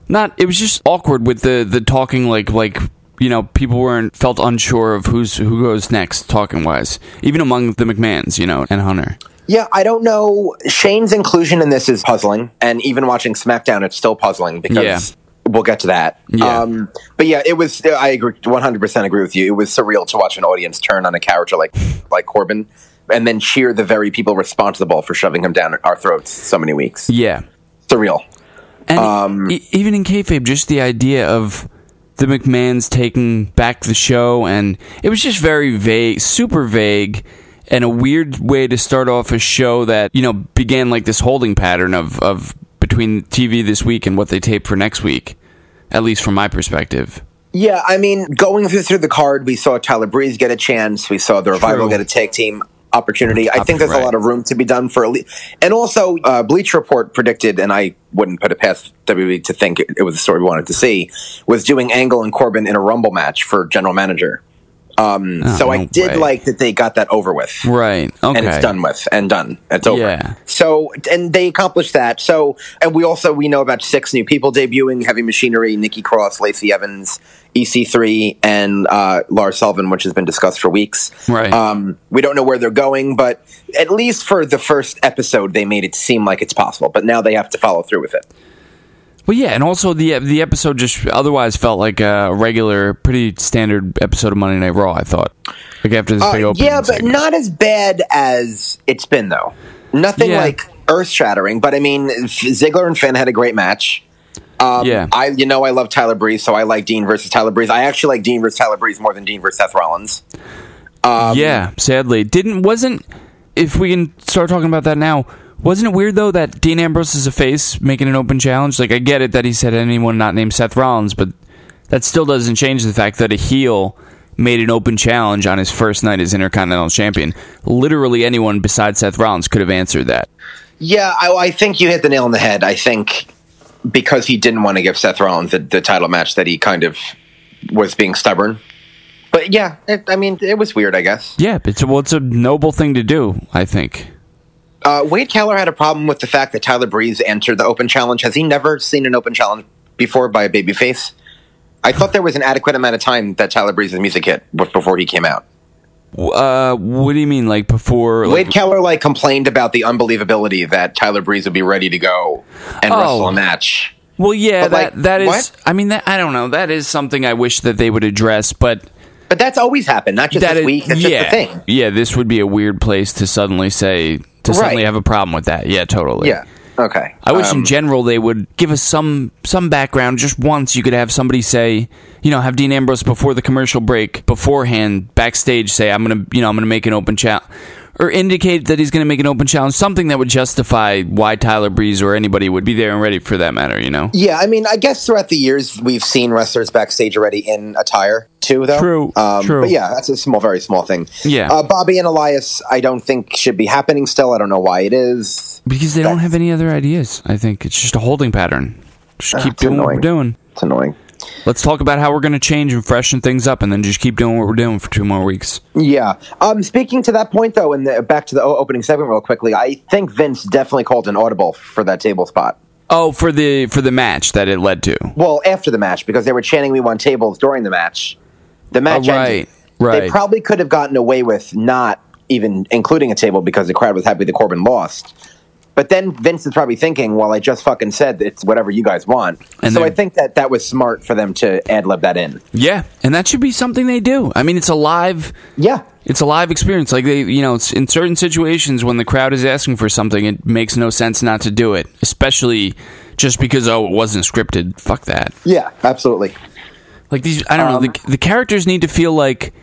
not. It was just awkward with the the talking. Like like you know, people weren't felt unsure of who's who goes next, talking wise. Even among the McMahons, you know, and Hunter. Yeah, I don't know. Shane's inclusion in this is puzzling, and even watching SmackDown, it's still puzzling because Yeah. we'll get to that. Yeah. Um, but yeah, it was. I agree, one hundred percent agree with you. It was surreal to watch an audience turn on a character like like Corbin, and then cheer the very people responsible for shoving him down our throats so many weeks. Yeah, Surreal. and Um, e- even in kayfabe, just the idea of the McMahons taking back the show, and it was just very vague, super vague. And a weird way to start off a show that you know began like this holding pattern of of between TV this week and what they tape for next week, at least from my perspective. Yeah, I mean, going through, through the card, we saw Tyler Breeze get a chance. We saw the revival True. get a tag team opportunity. I think there's Right. a lot of room to be done for elite. And also, uh, Bleacher Report predicted, and I wouldn't put it past WWE to think it, it was the story we wanted to see, was doing Angle and Corbin in a Rumble match for general manager. Um, Oh, so I did way. like that they got that over with. Right. Okay. And it's done with and done. It's over. Yeah. So and they accomplished that. So and we also we know about six new people debuting: Heavy Machinery, Nikki Cross, Lacey Evans, EC3, and uh, Lars Sullivan, which has been discussed for weeks. Right. Um, we don't know where they're going, but at least for the first episode, they made it seem like it's possible. But now they have to follow through with it. Well, yeah, and also the the episode just otherwise felt like a regular, pretty standard episode of Monday Night Raw. I thought, like after this big Uh, opening. yeah, but segment. not as bad as it's been though. Nothing Yeah. like earth shattering, but I mean, Ziggler and Finn had a great match. Um, Yeah. I you know I love Tyler Breeze, so I like Dean versus Tyler Breeze. I actually like Dean versus Tyler Breeze more than Dean versus Seth Rollins. um, yeah, sadly, didn't wasn't. If we can start talking about that now, wasn't it weird though that Dean Ambrose is a face making an open challenge? Like I get it that he said anyone not named Seth Rollins, but that still doesn't change the fact that a heel made an open challenge on his first night as Intercontinental Champion. Literally anyone besides Seth Rollins could have answered that. Yeah, I, I think you hit the nail on the head. I think because he didn't want to give Seth Rollins the, the title match, that he kind of was being stubborn. But yeah, it, I mean, it was weird. I guess. Yeah, it's well, it's a noble thing to do. I think. Uh, Wade Keller had a problem with the fact that Tyler Breeze entered the open challenge. Has he never seen an open challenge before by a babyface? I thought there was an adequate amount of time that Tyler Breeze's music hit before he came out. Uh, what do you mean, like before? Like, Wade Keller like complained about the unbelievability that Tyler Breeze would be ready to go and Oh. wrestle a match. well, yeah, But, that like, that is. what? I mean, that I don't know. That is something I wish that they would address, but But that's always happened, not just that this is week. That's yeah, just the thing. yeah. This would be a weird place to suddenly say to suddenly Right. have a problem with that. Yeah, totally. Yeah. Okay. I wish Um, in general they would give us some some background. Just once, you could have somebody say, you know, have Dean Ambrose before the commercial break, beforehand, backstage, say, "I'm gonna, you know, I'm gonna make an open challenge." Or indicate that he's going to make an open challenge, something that would justify why Tyler Breeze or anybody would be there and ready for that matter, you know? Yeah, I mean, I guess throughout the years we've seen wrestlers backstage already in attire too, though. True, um, true. But yeah, that's a small, very small thing. Yeah. uh, Bobby and Elias, I don't think should be happening still. I don't know why it is. Because they don't have any other ideas. I think it's just a holding pattern. Just keep it's doing what we're doing. It's annoying. Let's talk about how we're going to change and freshen things up, and then just keep doing what we're doing for two more weeks. Yeah. Um, speaking to that point, though, and the, back to the opening segment real quickly, I think Vince definitely called an audible for that table spot. Oh, for the for the match that it led to. Well, after the match, because they were chanting "We want tables" during the match. The match Oh, right, ended. right. They probably could have gotten away with not even including a table because the crowd was happy that Corbin lost. But then Vince is probably thinking, "Well, I just fucking said it's whatever you guys want." And so I think that that was smart for them to ad lib that in. Yeah, and that should be something they do. I mean, it's a live Yeah, it's a live experience. Like they, you know, it's in certain situations when the crowd is asking for something, it makes no sense not to do it, especially just because oh, it wasn't scripted. Fuck that. yeah, absolutely. Like these, I don't know. The, um, the characters need to feel like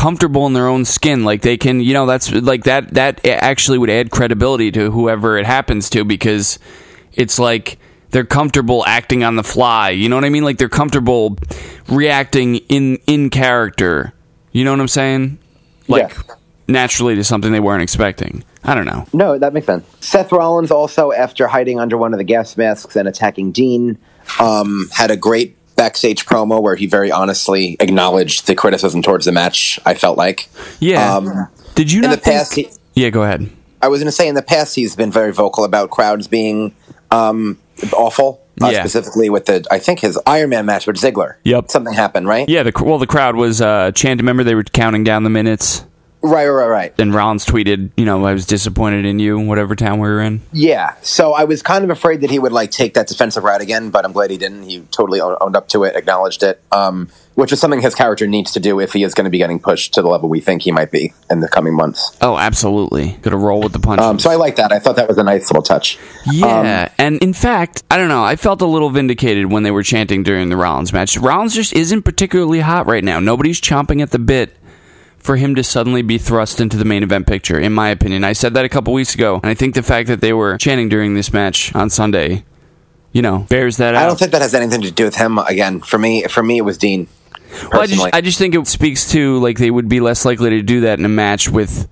comfortable in their own skin. Like they can, you know, that's like that. That actually would add credibility to whoever it happens to because it's like they're comfortable acting on the fly. You know what I mean? Like they're comfortable reacting in in character. You know what I'm saying? Like Yeah. naturally to something they weren't expecting. I don't know. No, that makes sense. Seth Rollins also, after hiding under one of the gas masks and attacking Dean, um, had a great backstage promo where he very honestly acknowledged the criticism towards the match. I felt like, Yeah. Um, Did you in not the past, he, yeah, go ahead. I was going to say in the past he's been very vocal about crowds being um, awful. Uh, Yeah. Specifically with the, I think his Iron Man match with Ziggler. Yep. something happened, right? Yeah, the well, the crowd was uh, chanting. Remember, they were counting down the minutes. Right, right, right. and Rollins tweeted, you know, I was disappointed in you, whatever town we were in. Yeah, so I was kind of afraid that he would like take that defensive route again, but I'm glad he didn't. He totally owned up to it, acknowledged it, um, which is something his character needs to do if he is going to be getting pushed to the level we think he might be in the coming months. Oh, absolutely. Gonna roll with the punches. Um, so I like that. I thought that was a nice little touch. yeah, and in fact, I don't know. I felt a little vindicated when they were chanting during the Rollins match. Rollins just isn't particularly hot right now. Nobody's chomping at the bit for him to suddenly be thrust into the main event picture, in my opinion. I said that a couple weeks ago, and I think the fact that they were chanting during this match on Sunday, you know, bears that out. I don't think that has anything to do with him. Again, for me, for me, it was Dean. Well, I just, I just think it speaks to like they would be less likely to do that in a match with,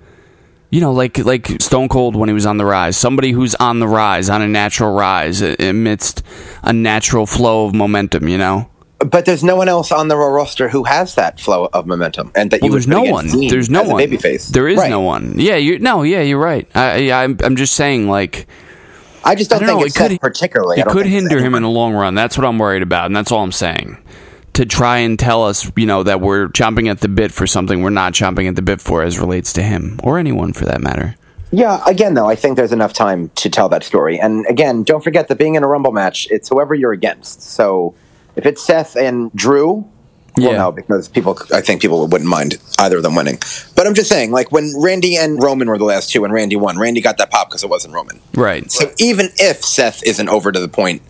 you know, like like Stone Cold when he was on the rise. Somebody who's on the rise, on a natural rise, amidst a natural flow of momentum. You know, but there's no one else on the Raw roster who has that flow of momentum, and that well, you there's would no one. There's no one. babyface. There is Right. no one. Yeah, you no. Yeah, you're right. I, I I'm I'm just saying like. I just don't, don't think know, it could- particularly. It could hinder him in the long run. That's what I'm worried about, and that's all I'm saying. To try and tell us, you know, that we're chomping at the bit for something we're not chomping at the bit for, as relates to him or anyone for that matter. Yeah, again, though, I think there's enough time to tell that story. And again, don't forget that being in a Rumble match, it's whoever you're against. So if it's Seth and Drew, well, Yeah. no, because people, I think people wouldn't mind either of them winning. But I'm just saying, like when Randy and Roman were the last two, and Randy won, Randy got that pop because it wasn't Roman. Right. So even if Seth isn't over to the point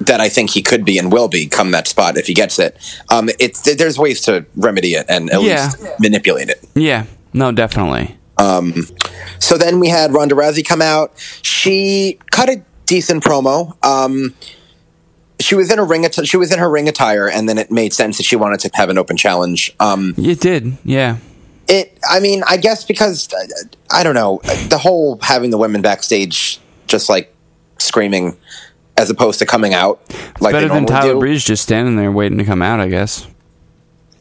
that I think he could be and will be come that spot if he gets it, um, it's there's ways to remedy it and at Yeah. least manipulate it. Yeah. No, definitely. So then we had Ronda Rousey come out. She cut a decent promo. Um, she was in a ring. She was in her ring attire, and then it made sense that she wanted to have an open challenge. Um, It did. Yeah. it. I mean, I guess because uh, I don't know the whole having the women backstage just like screaming as opposed to coming out like Better than Tyler do. Breeze just standing there waiting to come out, I guess.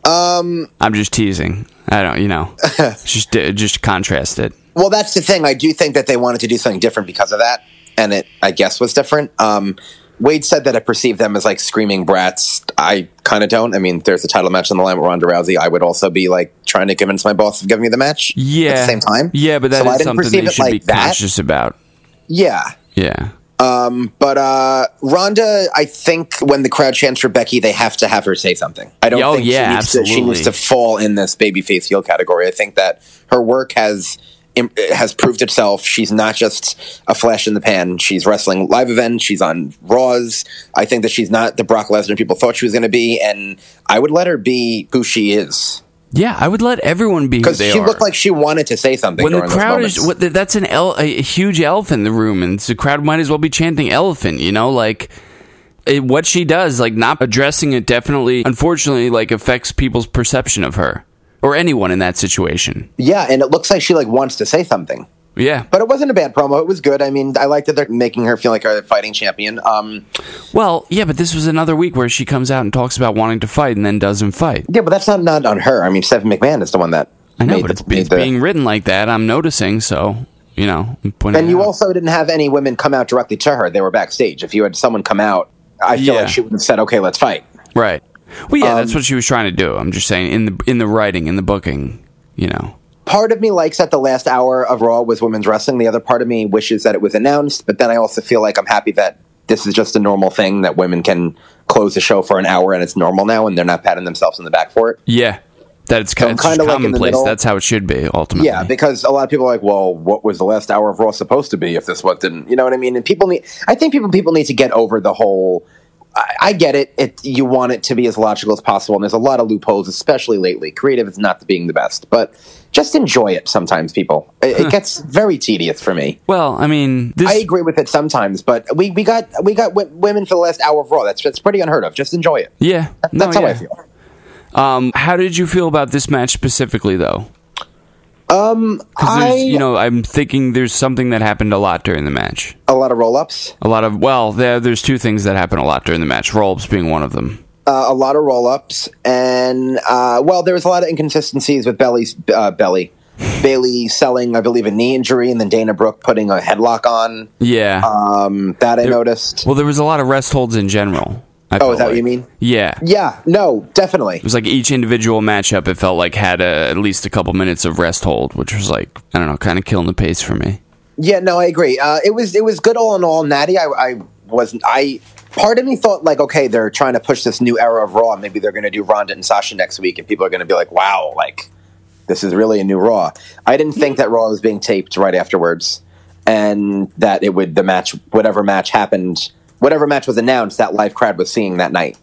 Um, I'm just teasing. I don't, you know, just just contrast it. Well, that's the thing. I do think that they wanted to do something different because of that, and it, I guess, was different. Um, Wade said that I perceive them as like screaming brats. I kind of don't. I mean, there's a title match on the line with Ronda Rousey. I would also be like trying to convince my boss of giving me the match. Yeah. At the same time. Yeah, but that is so I didn't something they should like be that. conscious about. Yeah. Yeah. But uh, Ronda, I think when the crowd chants for Becky, they have to have her say something. I don't Oh, think yeah, she, needs to, she needs to fall in this babyface heel category. I think that her work has has proved itself. She's not just a flash in the pan. She's wrestling live events. She's on Raws. I think that she's not the Brock Lesnar people thought she was going to be, and I would let her be who she is Yeah, I would let everyone be because she are. looked like she wanted to say something. when the crowd is what, that's an el- a huge elephant in the room, and the crowd might as well be chanting elephant. You know, like it, what she does, like not addressing it, definitely, unfortunately, like affects people's perception of her or anyone in that situation. yeah, and it looks like she like wants to say something. Yeah. But it wasn't a bad promo. It was good. I mean, I like that they're making her feel like a fighting champion. Um, Well, yeah, but this was another week where she comes out and talks about wanting to fight and then doesn't fight. yeah, but that's not not on her. I mean, Stephen McMahon is the one that I know, but the- it's, it's the- being written like that. I'm noticing, so you know. I'm pointing And you out. also didn't have any women come out directly to her. They were backstage. If you had someone come out, I feel Yeah. like she would have said, "Okay, let's fight." right. Well, yeah, Um, that's what she was trying to do. I'm just saying in the in the writing, in the booking, you know. Part of me likes that the last hour of Raw was women's wrestling. The other part of me wishes that it was announced. But then I also feel like I'm happy that this is just a normal thing that women can close the show for an hour and it's normal now, and they're not patting themselves in the back for it. Yeah, That's it's, So like commonplace. middle. That's how it should be ultimately. Yeah, because a lot of people are like, well, what was the last hour of Raw supposed to be if this what didn't? You know what I mean? And people need, I think people people need to get over the whole. I, I get it. It you want it to be as logical as possible, and there's a lot of loopholes, especially lately. Creative is not being the best, but just enjoy it. Sometimes people, it, it gets very tedious for me. well, I mean, this I agree with it sometimes, but we, we got we got w- women for the last hour of Raw. That's that's pretty unheard of. Just enjoy it. yeah. No, That's how yeah. I feel. Um, how did you feel about this match specifically, though? Um, Because I you know, I'm thinking there's something that happened a lot during the match. a lot of roll ups. A lot of well, there there's two things that happen a lot during the match. Roll-ups being one of them. uh, a lot of roll ups, and uh, well, there was a lot of inconsistencies with Belly's uh, Belly. Bayley selling, I believe, a knee injury, and then Dana Brooke putting a headlock on. Yeah. Um, that I noticed. well, there was a lot of rest holds in general. I Oh, is that what you mean? Yeah. Yeah, no, definitely. It was like each individual matchup. It felt like had a, at least a couple minutes of rest hold, which was like I don't know, kind of killing the pace for me. Yeah, no, I agree. Uh, it was it was good all in all. Natty, I, I wasn't. I part of me thought like, okay, they're trying to push this new era of Raw. Maybe they're going to do Ronda and Sasha next week, and people are going to be like, wow, like this is really a new Raw. I didn't think that Raw was being taped right afterwards, and that it would the match, whatever match happened, whatever match was announced, that live crowd was seeing that night.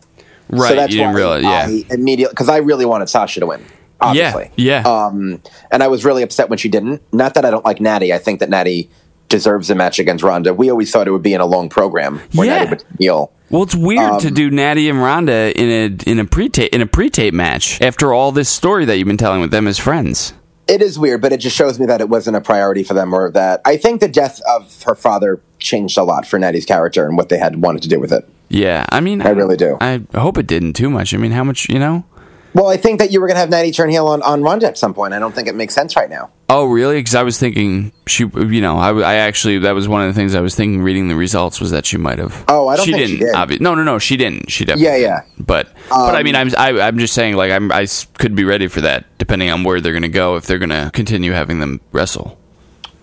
Right. so that's you didn't why realize. Yeah. I immediately because I really wanted Sasha to win. Obviously, Yeah. Yeah. um, and I was really upset when she didn't. Not that I don't like Natty. I think that Natty deserves a match against Ronda. We always thought it would be in a long program where Yeah. Natty would heal. Well, it's weird to Um, do Natty and Ronda in a in a pre tape in a pre tape match after all this story that you've been telling with them as friends. It is weird, but it just shows me that it wasn't a priority for them, or that I think the death of her father changed a lot for Natty's character and what they had wanted to do with it. Yeah, I mean, I really do. I hope it didn't too much. I mean, how much you know? Well, I think that you were going to have Natty turn heel on, on Ronda at some point. I don't think it makes sense right now. Oh, really? Because I was thinking she, you know, I, I actually that was one of the things I was thinking reading the results was that she might have. Oh, I don't she think didn't. she did. obvi- no, no, no, she didn't. She definitely. Yeah, yeah. didn't. But but I Um, mean, I'm I, I'm just saying like I'm I could be ready for that depending on where they're going to go if they're going to continue having them wrestle.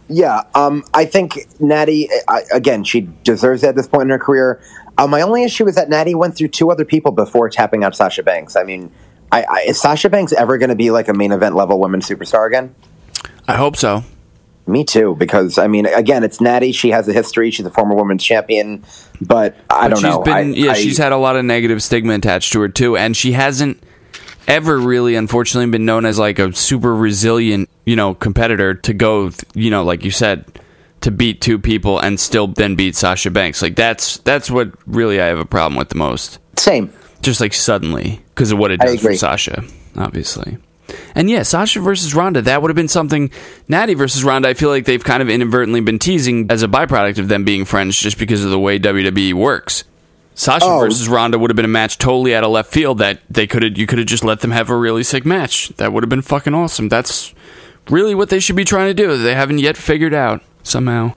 Yeah, um, I think Natty I, again. She deserves it at this point in her career. Uh, my only issue is that Natty went through two other people before tapping out Sasha Banks. I mean, I, I, is Sasha Banks ever going to be like a main event level women's superstar again? I hope so. Me too, because I mean, again, it's Natty. She has a history. She's a former women's champion, but I But don't she's know. Been, I, yeah, I- she's had a lot of negative stigma attached to her too, and she hasn't ever really, unfortunately, been known as like a super resilient, you know, competitor to go, you know, like you said, to beat two people and still then beat Sasha Banks. Like that's that's what really I have a problem with the most. same. Just like suddenly because of what it does for. Sasha, obviously. And yeah, Sasha versus Ronda, that would have been something. Natty versus Ronda, I feel like they've kind of inadvertently been teasing as a byproduct of them being friends just because of the way WWE works. Sasha Oh. versus Ronda would have been a match totally out of left field that they could have you could have just let them have a really sick match. That would have been fucking awesome. That's really what they should be trying to do. They haven't yet figured out somehow.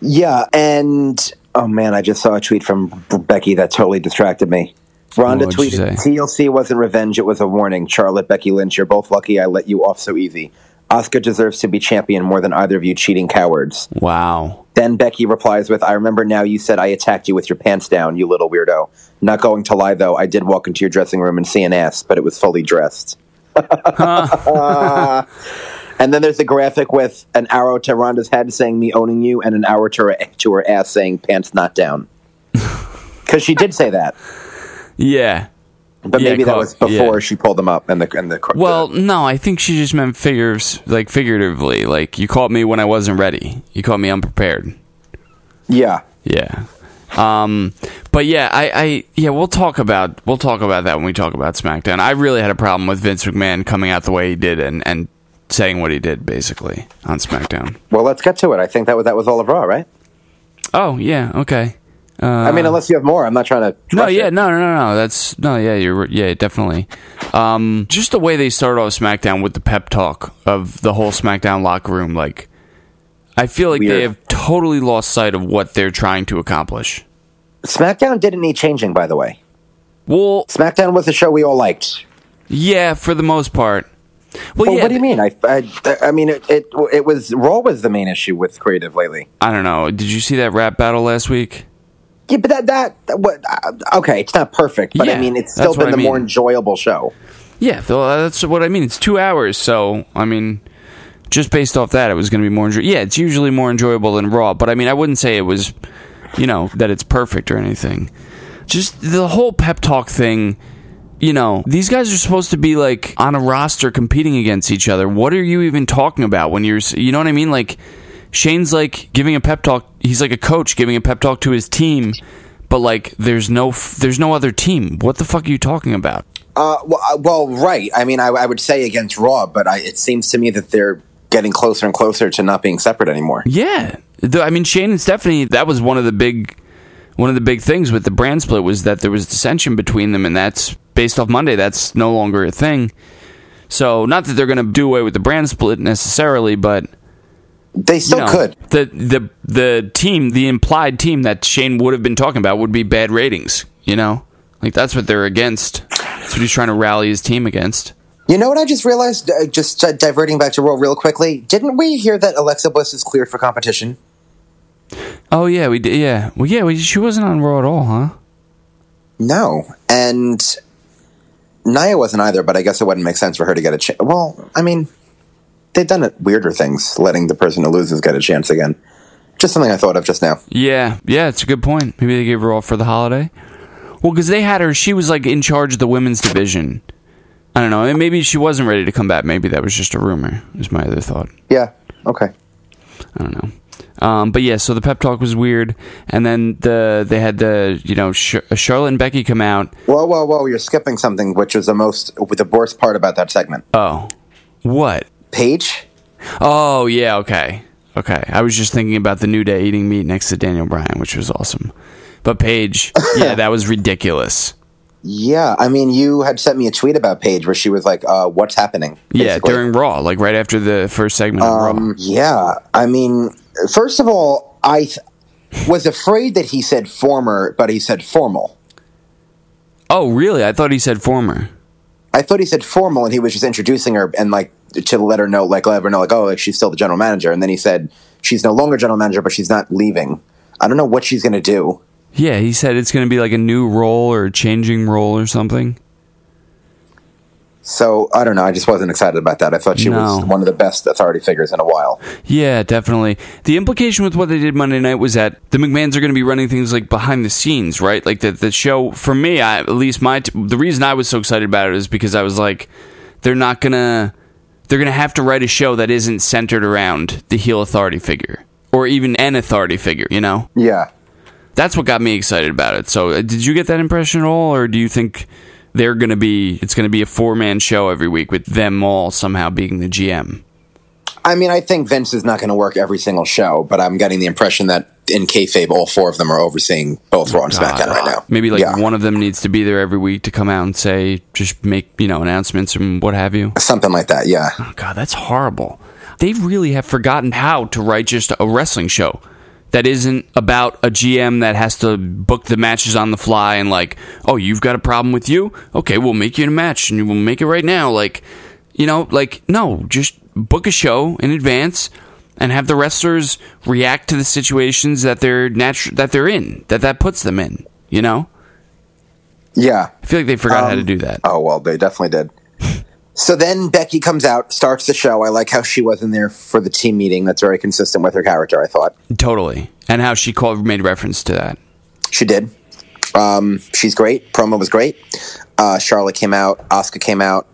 Yeah, and oh man, I just saw a tweet from Becky that totally distracted me. Ronda What'd tweeted? "TLC wasn't revenge; it was a warning." Charlotte, Becky Lynch, you're both lucky I let you off so easy. Asuka deserves to be champion more than either of you cheating cowards. Wow. Then Becky replies with, I remember now you said I attacked you with your pants down, you little weirdo. Not going to lie, though, I did walk into your dressing room and see an ass, but it was fully dressed. And then there's a graphic with an arrow to Ronda's head saying "me owning you" and an arrow to her to her ass saying "pants not down." Because she did say that, Yeah. but Yeah, maybe that was before yeah. she pulled them up and the and the. Well, the- no, I think she just meant figures, like figuratively. Like you caught me when I wasn't ready. You caught me unprepared. yeah, Yeah. Um, but yeah, I, I, yeah, we'll talk about we'll talk about that when we talk about SmackDown. I really had a problem with Vince McMahon coming out the way he did and and saying what he did basically on SmackDown. well, let's get to it. I think that was that was all of Raw, right? Oh yeah, okay. I mean, unless you have more, I'm not trying to. No, yeah, it. no, no, no, no. That's no, yeah, you're yeah, definitely. Um, just the way they started off SmackDown with the pep talk of the whole SmackDown locker room, like I feel like they have totally lost sight of what they're trying to accomplish. SmackDown didn't need changing, by the way. Well, SmackDown was a show we all liked. yeah, for the most part. Well, Well, yeah, what do you mean? I, I, I mean, it, it, it was Raw was the main issue with creative lately. I don't know. Did you see that rap battle last week? Yeah, but that that, what? Uh, okay, it's not perfect, but Yeah, I mean, it's still been I the more enjoyable show. Yeah, that's what I mean. It's two hours, so I mean, just based off that, it was going to be more. Enjoy- yeah, it's usually more enjoyable than Raw, but I mean, I wouldn't say it was, you know, that it's perfect or anything. Just the whole pep talk thing. You know, these guys are supposed to be like on a roster competing against each other. What are you even talking about when you're, you know what I mean? Like, Shane's like giving a pep talk. He's like a coach giving a pep talk to his team, but like, there's no, f- there's no other team. What the fuck are you talking about? Uh, well, uh, well, right. I mean, I, I would say against Raw, but I, it seems to me that they're getting closer and closer to not being separate anymore. Yeah, The- I mean Shane and Stephanie. That was one of the big, one of the big things with the brand split was that there was dissension between them, and that's based off Monday. That's no longer a thing. So not that they're going to do away with the brand split necessarily, but They you still know, could. the the the team, the implied team that Shane would have been talking about would be bad ratings. You know, like that's what they're against. That's what he's trying to rally his team against. You know what I just realized? Uh, just uh, diverting back to Raw real quickly. Didn't we hear that Alexa Bliss is cleared for competition? Oh yeah, we did. Yeah, well, yeah, we, she wasn't on Raw at all, huh? No, and Nia wasn't either. But I guess it wouldn't make sense for her to get a chance. Well, I mean, they've done it weirder things, letting the person who loses get a chance again. Just something I thought of just now. Yeah, yeah, it's a good point. Maybe they gave her off for the holiday. Well, because they had her, she was like in charge of the women's division. I don't know. and Maybe she wasn't ready to come back. Maybe that was just a rumor. Is my other thought. Yeah. Okay. I don't know. Um, but yeah, so the pep talk was weird, and then the they had the you know Sh- Charlotte and Becky come out. Whoa, whoa, whoa! You're skipping something, which was the most, the worst part about that segment. Oh, what? Paige. Oh yeah, okay, okay. I was just thinking about the New Day eating meat next to Daniel Bryan, which was awesome. But Paige, yeah, that was ridiculous. Yeah, I mean, you had sent me a tweet about Paige where she was like, uh, "What's happening?" Yeah, during Raw, like right after the first segment of Raw. Um, yeah, I mean, first of all, I th- was afraid that he said former, but he said formal. Oh, really? I thought he said former. I thought he said formal, and he was just introducing her and like to let her know, like let her know, like oh, like she's still the general manager. And then he said she's no longer general manager, but she's not leaving. I don't know what she's going to do. Yeah, he said it's going to be like a new role or a changing role or something. So I don't know. I just wasn't excited about that. I thought she No. was one of the best authority figures in a while. Yeah, definitely. The implication with what they did Monday night was that the McMahons are going to be running things like behind the scenes, right? Like the the show. For me, I, at least my t- the reason I was so excited about it is because I was like, they're not gonna they're gonna have to write a show that isn't centered around the heel authority figure or even an authority figure. You know, Yeah. that's what got me excited about it. So, uh, did you get that impression at all, or do you think? They're gonna be. It's gonna be a four man show every week with them all somehow being the GM. I mean, I think Vince is not going to work every single show, but I'm getting the impression that in kayfabe, all four of them are overseeing both Raw and SmackDown right now. Maybe like Yeah. one of them needs to be there every week to come out and say, just make you know announcements and what have you. something like that. Yeah. Oh, God, that's horrible. They really have forgotten how to write just a wrestling show that isn't about a GM that has to book the matches on the fly and like, oh, you've got a problem with you? Okay, we'll make you in a match and we'll make it right now. Like, you know, like no, just book a show in advance and have the wrestlers react to the situations that they're natu- that they're in, that that puts them in. You know, Yeah. I feel like they forgot how to Um, do that. Oh well, they definitely did. So then Becky comes out, starts the show. I like how she wasn't there for the team meeting. That's very consistent with her character. I thought Totally. And how she called made reference to that. she did. Um, she's great. Promo was great. Uh, Charlotte came out. Asuka came out.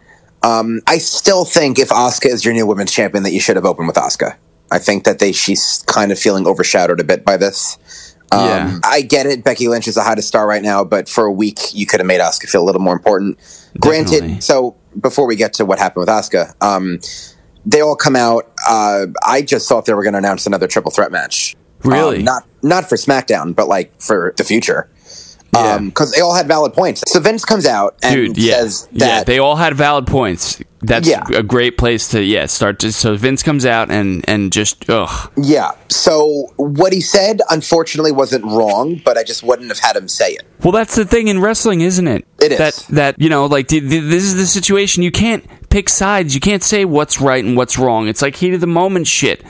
Um, I still think if Asuka is your new women's champion, that you should have opened with Asuka. I think that they she's kind of feeling overshadowed a bit by this. Um, Yeah. I get it. Becky Lynch is the hottest star right now, but for a week, you could have made Asuka feel a little more important. Definitely. Granted, so before we get to what happened with Asuka, um, they all come out. Uh, I just thought they were going to announce another triple threat match. Really? Um, not not for SmackDown, but like for the future. Yeah. Um, because they all had valid points. So Vince comes out and Dude, yeah. says yeah, that they all had valid points. That's Yeah. a great place to yeah start. To, so Vince comes out and and just ugh. yeah. So what he said, unfortunately, wasn't wrong, but I just wouldn't have had him say it. Well, that's the thing in wrestling, isn't it? It is. That that you know, like this is the situation. You can't pick sides. You can't say what's right and what's wrong. It's like heat of the moment shit.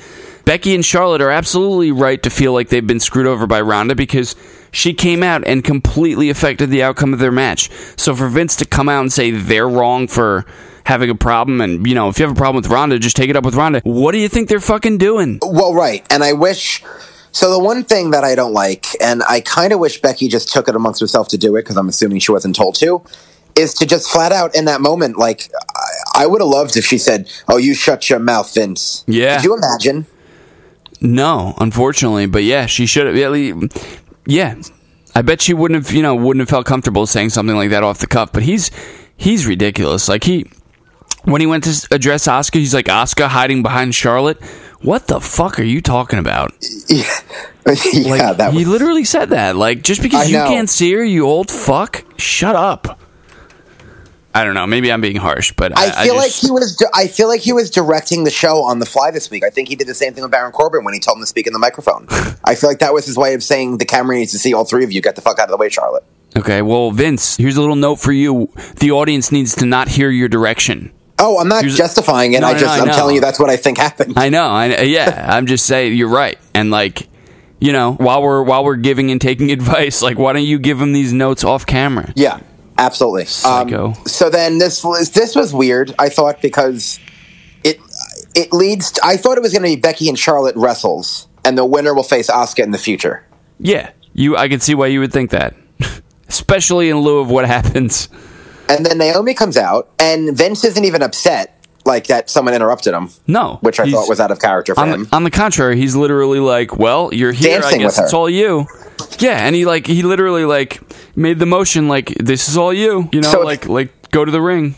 Becky and Charlotte are absolutely right to feel like they've been screwed over by Ronda because she came out and completely affected the outcome of their match. So for Vince to come out and say they're wrong for having a problem and you know, if you have a problem with Ronda, just take it up with Ronda. What do you think they're fucking doing? Well, right. And I wish. So the one thing that I don't like, and I kind of wish Becky just took it amongst herself to do it, because I'm assuming she wasn't told to, is to just flat out in that moment, like, I, I would have loved if she said, "Oh, you shut your mouth, Vince." Yeah. Could you imagine? No, unfortunately, but yeah, she should have. Yeah, yeah, I bet she wouldn't have. You know, wouldn't have felt comfortable saying something like that off the cuff. But he's he's ridiculous. Like he when he went to address Asuka, he's like Asuka hiding behind Charlotte. What the fuck are you talking about? yeah, Like that he literally said that. Like just because I you know. can't see her, you old fuck, shut up. I don't know. Maybe I'm being harsh, but I, I feel like just- he was. di- I feel like he was directing the show on the fly this week. I think he did the same thing with Baron Corbin when he told him to speak in the microphone. I feel like that was his way of saying the camera needs to see all three of you. Get the fuck out of the way, Charlotte. Okay, well, Vince, here's a little note for you. The audience needs to not hear your direction. Oh, I'm not Here's- justifying it. No, I no, just I I'm know. telling you that's what I think happened. I know. I yeah. I'm just saying you're right. And like, you know, while we're while we're giving and taking advice, like, why don't you give him these notes off camera? Yeah, absolutely. Psycho. Um, so then this was this was weird. I thought because it it leads. To, I thought it was going to be Becky and Charlotte wrestles, and the winner will face Asuka in the future. Yeah, you. I can see why you would think that, especially in lieu of what happens. And then Naomi comes out, and Vince isn't even upset like that someone interrupted him. No, which I thought was out of character for On him. the, on the contrary, he's literally like, "Well, you're here. Dancing I guess it's all you." Yeah, and he like he literally like made the motion like this is all you. You know, So like like go to the ring.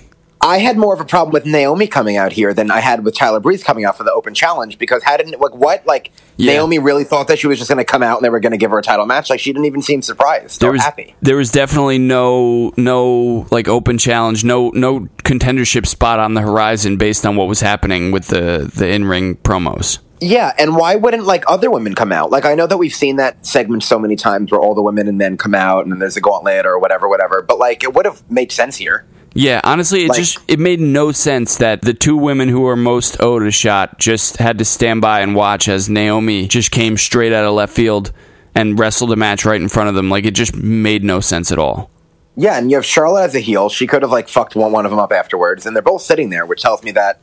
I had more of a problem with Naomi coming out here than I had with Tyler Breeze coming out for the open challenge because how didn't like what like Yeah. Naomi really thought that she was just going to come out and they were going to give her a title match like she didn't even seem surprised there or was happy. there was definitely no no like open challenge, no no contendership spot on the horizon based on what was happening with the the in ring promos. Yeah, and why wouldn't like other women come out? Like I know that we've seen that segment so many times where all the women and men come out and then there's a gauntlet or whatever, whatever. But like it would have made sense here. Yeah, honestly, it Like- just it made no sense that the two women who were most owed a shot just had to stand by and watch as Naomi just came straight out of left field and wrestled a match right in front of them. Like it just made no sense at all. Yeah, and you have Charlotte as a heel. She could have like fucked one one of them up afterwards, and they're both sitting there, which tells me that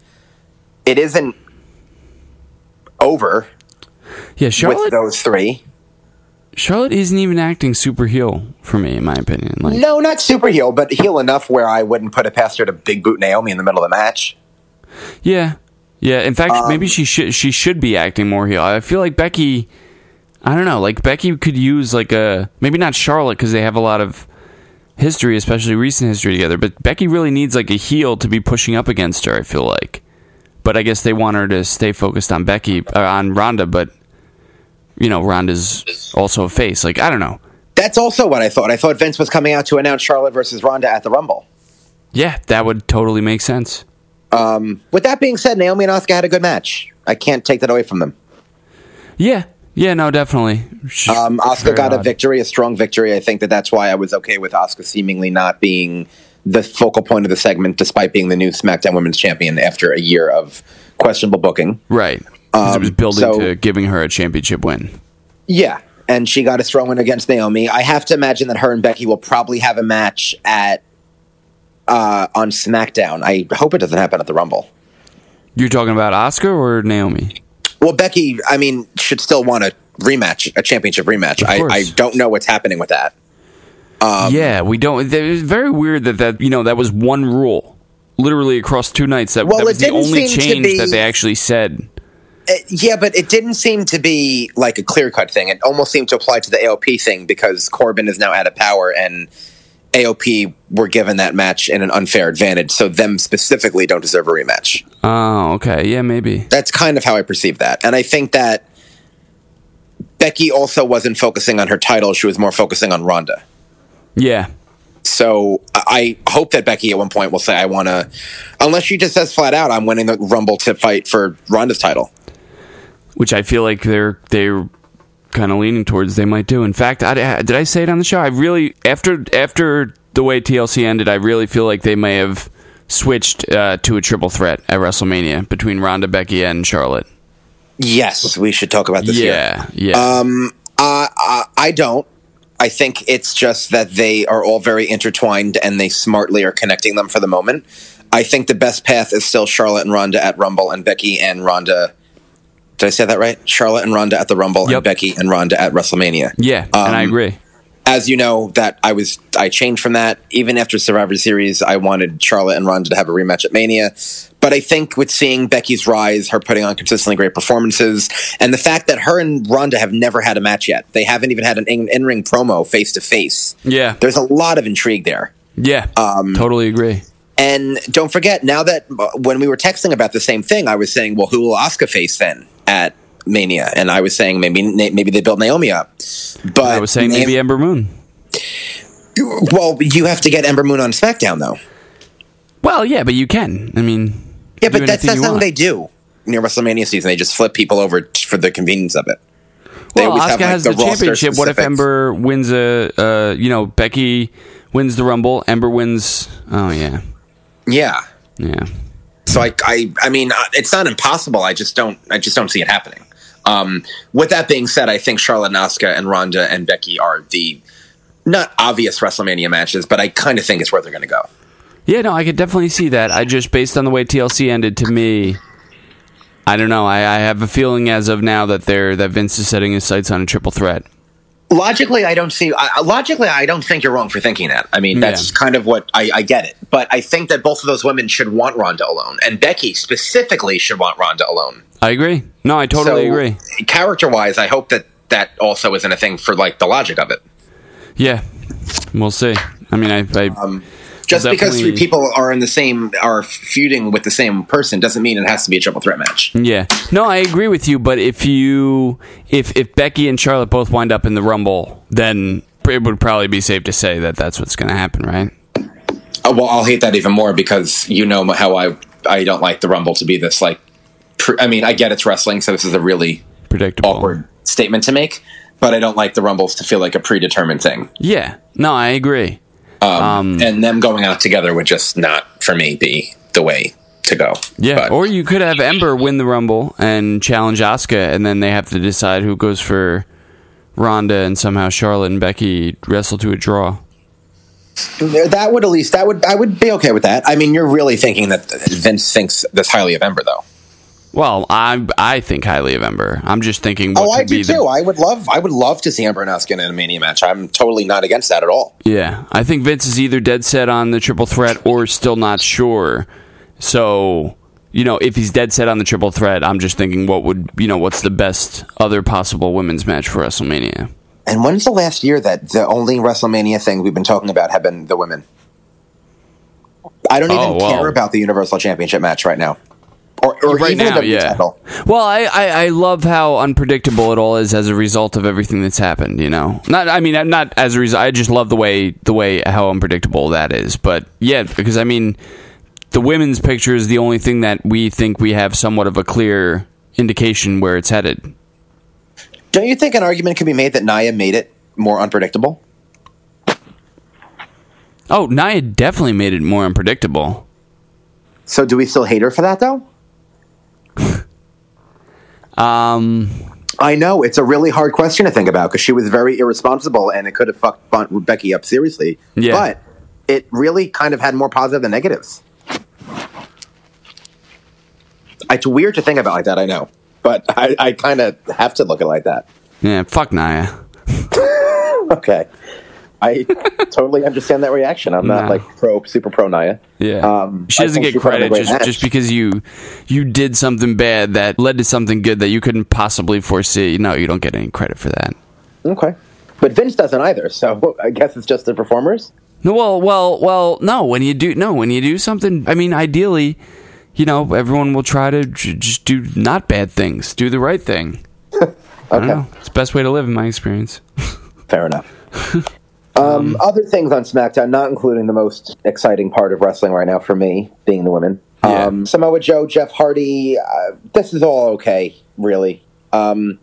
it isn't over Yeah, with those three. Charlotte isn't even acting super heel for me, in my opinion. Like No, not super heel, but heel enough where I wouldn't put it past her to big boot Naomi in the middle of the match. Yeah, yeah. In fact, Um, maybe she should she should be acting more heel. I feel like Becky. I don't know. Like Becky could use like a maybe not Charlotte because they have a lot of history, especially recent history together. But Becky really needs like a heel to be pushing up against her. I feel like, but I guess they want her to stay focused on Becky uh, on Ronda. But you know, Ronda's also a face. Like I don't know. That's also what I thought. I thought Vince was coming out to announce Charlotte versus Ronda at the Rumble. Yeah, that would totally make sense. With that being said, Naomi and Asuka had a good match. I can't take that away from them. Yeah, yeah. No, definitely. Um, very got a victory, a strong victory. I think that that's why I was okay with Asuka seemingly not being the focal point of the segment, despite being the new SmackDown Women's Champion after a year of questionable booking. Right. 'Cause it was building Um, so- to giving her a championship win. Yeah, and she got a throw in against Naomi. I have to imagine that her and Becky will probably have a match at uh, on SmackDown. I hope it doesn't happen at the Rumble. You're talking about Asuka or Naomi? Well, Becky, I mean, should still want a rematch, a championship rematch. I. I don't know what's happening with that. yeah, we don't. It's very weird that that you know that was one rule, literally across two nights. That, Well, that was the only change be- that they actually said. Uh, yeah, but it didn't seem to be like a clear cut thing. It almost seemed to apply to the AOP thing because Corbin is now out of power and AOP were given that match in an unfair advantage. So them specifically don't deserve a rematch. Oh, okay, yeah, maybe. That's kind of how I perceive that. And I think that Becky also wasn't focusing on her title; she was more focusing on Ronda. Yeah, So I I hope that Becky at one point will say, "I want to," unless she just says flat out, "I'm winning the Rumble to fight for Ronda's title." Which I feel like they're they're kind of leaning towards they might do. In fact, I, did I say it on the show? I really after after the way TLC ended, I really feel like they may have switched uh, to a triple threat at WrestleMania between Ronda, Becky, and Charlotte. Yes, we should talk about this. here. yeah, yeah. Um, uh, uh, I don't. I think it's just that they are all very intertwined and they smartly are connecting them for the moment. I think the best path is still Charlotte and Ronda at Rumble and Becky and Ronda. Did I say that right? Charlotte and Ronda at the Rumble Yep. and Becky and Ronda at WrestleMania. yeah, and I um, agree. As you know, that I was I changed from that. Even after Survivor Series, I wanted Charlotte and Ronda to have a rematch at Mania. But I think with seeing Becky's rise, her putting on consistently great performances, and the fact that her and Ronda have never had a match yet, they haven't even had an in ring promo face to face. Yeah, There's a lot of intrigue there. yeah, um, totally agree. And don't forget, now that uh, when we were texting about the same thing, I was saying, well, who will Asuka face then at Mania? And I was saying maybe maybe they built Naomi up. But I was saying maybe Ember Moon. Well, you have to get Ember Moon on SmackDown, though. Well, yeah, but you can. I mean, Yeah, but that's, that's not what they do near WrestleMania season. They just flip people over for the convenience of it. They Well, have, like, has the, roster championship. What if. Ember wins a? Uh, you know, Becky wins the Rumble. Ember wins. Oh yeah, Yeah. yeah. So I, I, I mean, uh, it's not impossible. I just don't, I just don't see it happening. Um, with that being said, I think Charlotte and and Ronda and Becky are the not obvious WrestleMania matches, but I kind of think it's where they're going to go. Yeah, no, I could definitely see that. I just, based on the way TLC ended, to me, I don't know. I, I have a feeling as of now that they're that Vince is setting his sights on a triple threat. Logically, I don't see. I, logically, I don't think you're wrong for thinking that. I mean, that's Yeah. kind of what I, I get it. But I think that both of those women should want Ronda alone, and Becky specifically should want Ronda alone. I agree. No, I totally So, agree. Character wise, I hope that that also isn't a thing for like the logic of it. Yeah, we'll see. I mean, I, I Um, Just because three people are in the same are feuding with the same person doesn't mean it has to be a triple threat match. yeah. No, I agree with you. But if you, if if Becky and Charlotte both wind up in the Rumble, then it would probably be safe to say that that's what's going to happen, right? Oh, well, I'll hate that even more because you know how I I don't like the Rumble to be this like. Pr- I mean, I get it's wrestling, so this is a really Predictable. awkward statement to make, but I don't like the Rumbles to feel like a predetermined thing. Yeah. No, I agree. Um, and them going out together would just not, for me, be the way to go. Yeah, But- or you could have Ember win the Rumble and challenge Asuka, and then they have to decide who goes for Ronda, and somehow Charlotte and Becky wrestle to a draw. that would at least that would I would be okay with that. I mean, you're really thinking that Vince thinks this highly of Ember, though. Well, I I think highly of Ember. I'm just thinking. Oh, I do be too. the, I would love, I would love to see Ember and Asuka in a Mania match. I'm totally not against that at all. Yeah, I think Vince is either dead set on the triple threat or still not sure. So, you know, if he's dead set on the triple threat, I'm just thinking, what would you know? What's the best other possible women's match for WrestleMania? And when's the last year that the only WrestleMania thing we've been talking about have been the women? I don't oh, even Oh, wow. care about the Universal Championship match right now, or, or right even now, the yeah. title. Well, I, I, I love how unpredictable it all is as a result of everything that's happened. You know, not I mean not as a result. I just love the way the way how unpredictable that is. But yeah, because I mean, the women's picture is the only thing that we think we have somewhat of a clear indication where it's headed. Don't you think an argument could be made that Nia made it more unpredictable? Oh, Nia definitely made it more unpredictable. So do we still hate her for that though? Um, I know it's a really hard question to think about because she was very irresponsible and it could have fucked Bon- Becky up seriously. Yeah. But it really kind of had more positive than negatives. It's weird to think about like that, I know, but I, I kind of have to look at it like that. Yeah, fuck Nia. Okay, I totally understand that reaction. I'm not like pro, super pro Nia. Yeah, Um, she I doesn't think get put on a credit great just match. just because you you did something bad that led to something good that you couldn't possibly foresee. No, you don't get any credit for that. Okay, but Vince doesn't either. So I guess it's just the performers. No, well, well, well. No, when you do no, when you do something. I mean, ideally, you know, everyone will try to j- just do not bad things, do the right thing. I don't Okay. know. It's the best way to live, in my experience. Fair enough. Um, other things on SmackDown, not including the most exciting part of wrestling right now for me, being the women. Yeah. Um, Samoa Joe, Jeff Hardy, uh, this is all okay, really. Um,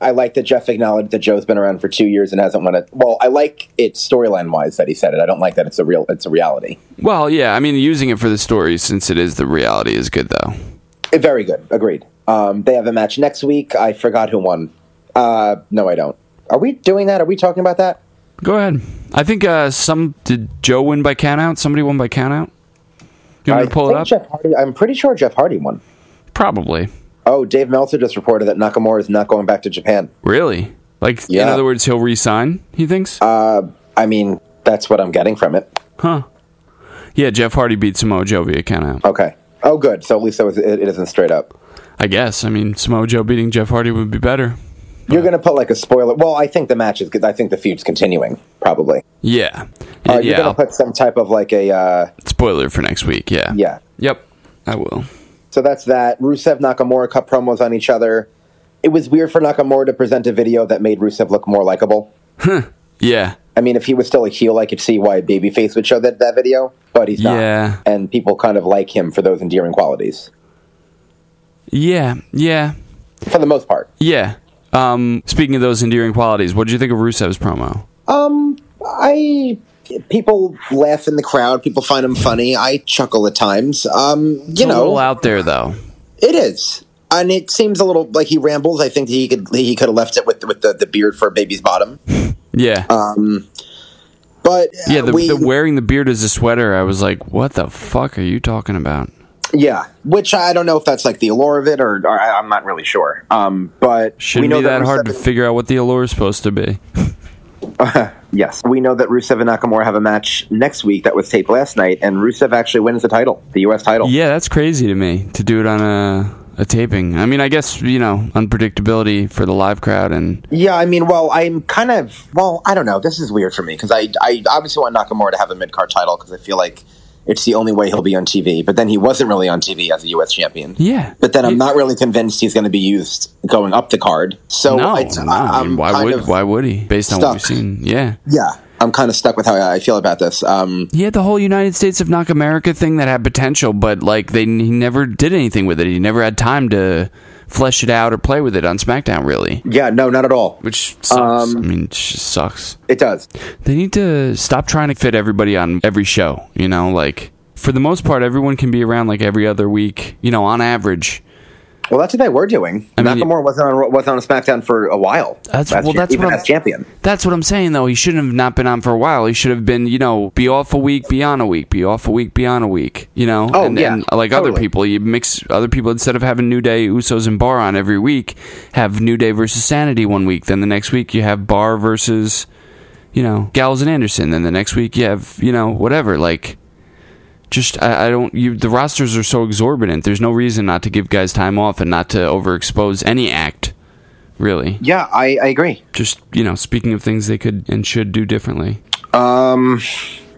I like that Jeff acknowledged that Joe's been around for two years and hasn't won it. Well, I like it storyline wise that he said it. I don't like that it's a real, it's a reality. Well, yeah. I mean, using it for the story since it is the reality is good, though. Eh, Very good. Agreed. Um, they have a match next week. I forgot who won. Uh, no, I don't. Are we doing that? Are we talking about that? Go ahead. I think uh, some did Joe win by countout. Somebody won by countout. You want me I to pull it up? Jeff Hardy, I'm pretty sure Jeff Hardy won. Probably. Oh, Dave Meltzer just reported that Nakamura is not going back to Japan. Really? Like, in other words, he'll resign. He thinks. Uh, I mean, that's what I'm getting from it. huh. Yeah, Jeff Hardy beat Samoa Joe via countout. Okay. Oh, good. So at least it, was, it, it isn't straight up. I guess. I mean, Samoa Joe beating Jeff Hardy would be better. You're going to put like a spoiler. Well, I think the match is good. I think the feud's continuing, probably. Yeah. Uh, yeah. you're going to put some type of like a, uh, spoiler for next week. Yeah. yeah. Yep. I will. So that's that. Rusev Nakamura cut promos on each other. It was weird for Nakamura to present a video that made Rusev look more likable. Yeah. I mean, if he was still a heel, I could see why babyface would show that, that video, but he's not. Yeah. And people kind of like him for those endearing qualities, Yeah. Yeah. for the most part. Yeah. Um, speaking of those endearing qualities, what did you think of Rusev's promo? Um, I people laugh in the crowd. People find him funny. I chuckle at times. Um, you It's a know, out there though. it is, and it seems a little like he rambles. I think he could he could have left it with with the, the beard for a baby's bottom. Yeah. But uh, yeah. The, we, the wearing the beard as a sweater, I was like, what the fuck are you talking about? Yeah, which I don't know if that's like the allure of it, or, or I, I'm not really sure. Um, but Shouldn't we know be that hard to figure out what the allure is supposed to be. Yes, we know that Rusev and Nakamura have a match next week that was taped last night, and Rusev actually wins the title, the U.S. title. Yeah, that's crazy to me to do it on a a taping. I mean, I guess you know unpredictability for the live crowd and Yeah, I mean, well, I'm kind of well. I don't know. This is weird for me because I, I obviously want Nakamura to have a mid card title because I feel like it's the only way he'll be on TV. But then he wasn't really on TV as a U.S. champion. yeah. But then I'm not really convinced he's going to be used going up the card. So No, I, no. I mean, why would why would he? Based on what we've seen, yeah. Yeah, I'm kind of stuck with how I feel about this. Um, He had the whole United States of Knock America thing that had potential, but like they he never did anything with it. He never had time to flesh it out or play with it on SmackDown, really. yeah, no, not at all. Which sucks. Um, I mean, it just sucks. It does. They need to stop trying to fit everybody on every show. You know, like for the most part, everyone can be around like every other week. You know, on average. Well, that's what they were doing. I mean- Nakamura wasn't on wasn't on SmackDown for a while. That's- well, year, that's even what I'm- as champion. That's what I'm saying, though. He shouldn't have not been on for a while. He should have been, you know, be off a week, be on a week, be off a week, be on a week. You know, Oh, and, yeah, and like other people, you mix other people instead of having New Day, Usos, and Bar on every week, have New Day versus Sanity one week. Then the next week you have Bar versus, you know, Gallows and Anderson. Then the next week you have, you know, whatever. Like, just I, I don't. You the rosters are so exorbitant. There's no reason not to give guys time off and not to overexpose any act. Really, Yeah, I, I agree. just you know, speaking of things they could and should do differently. Um,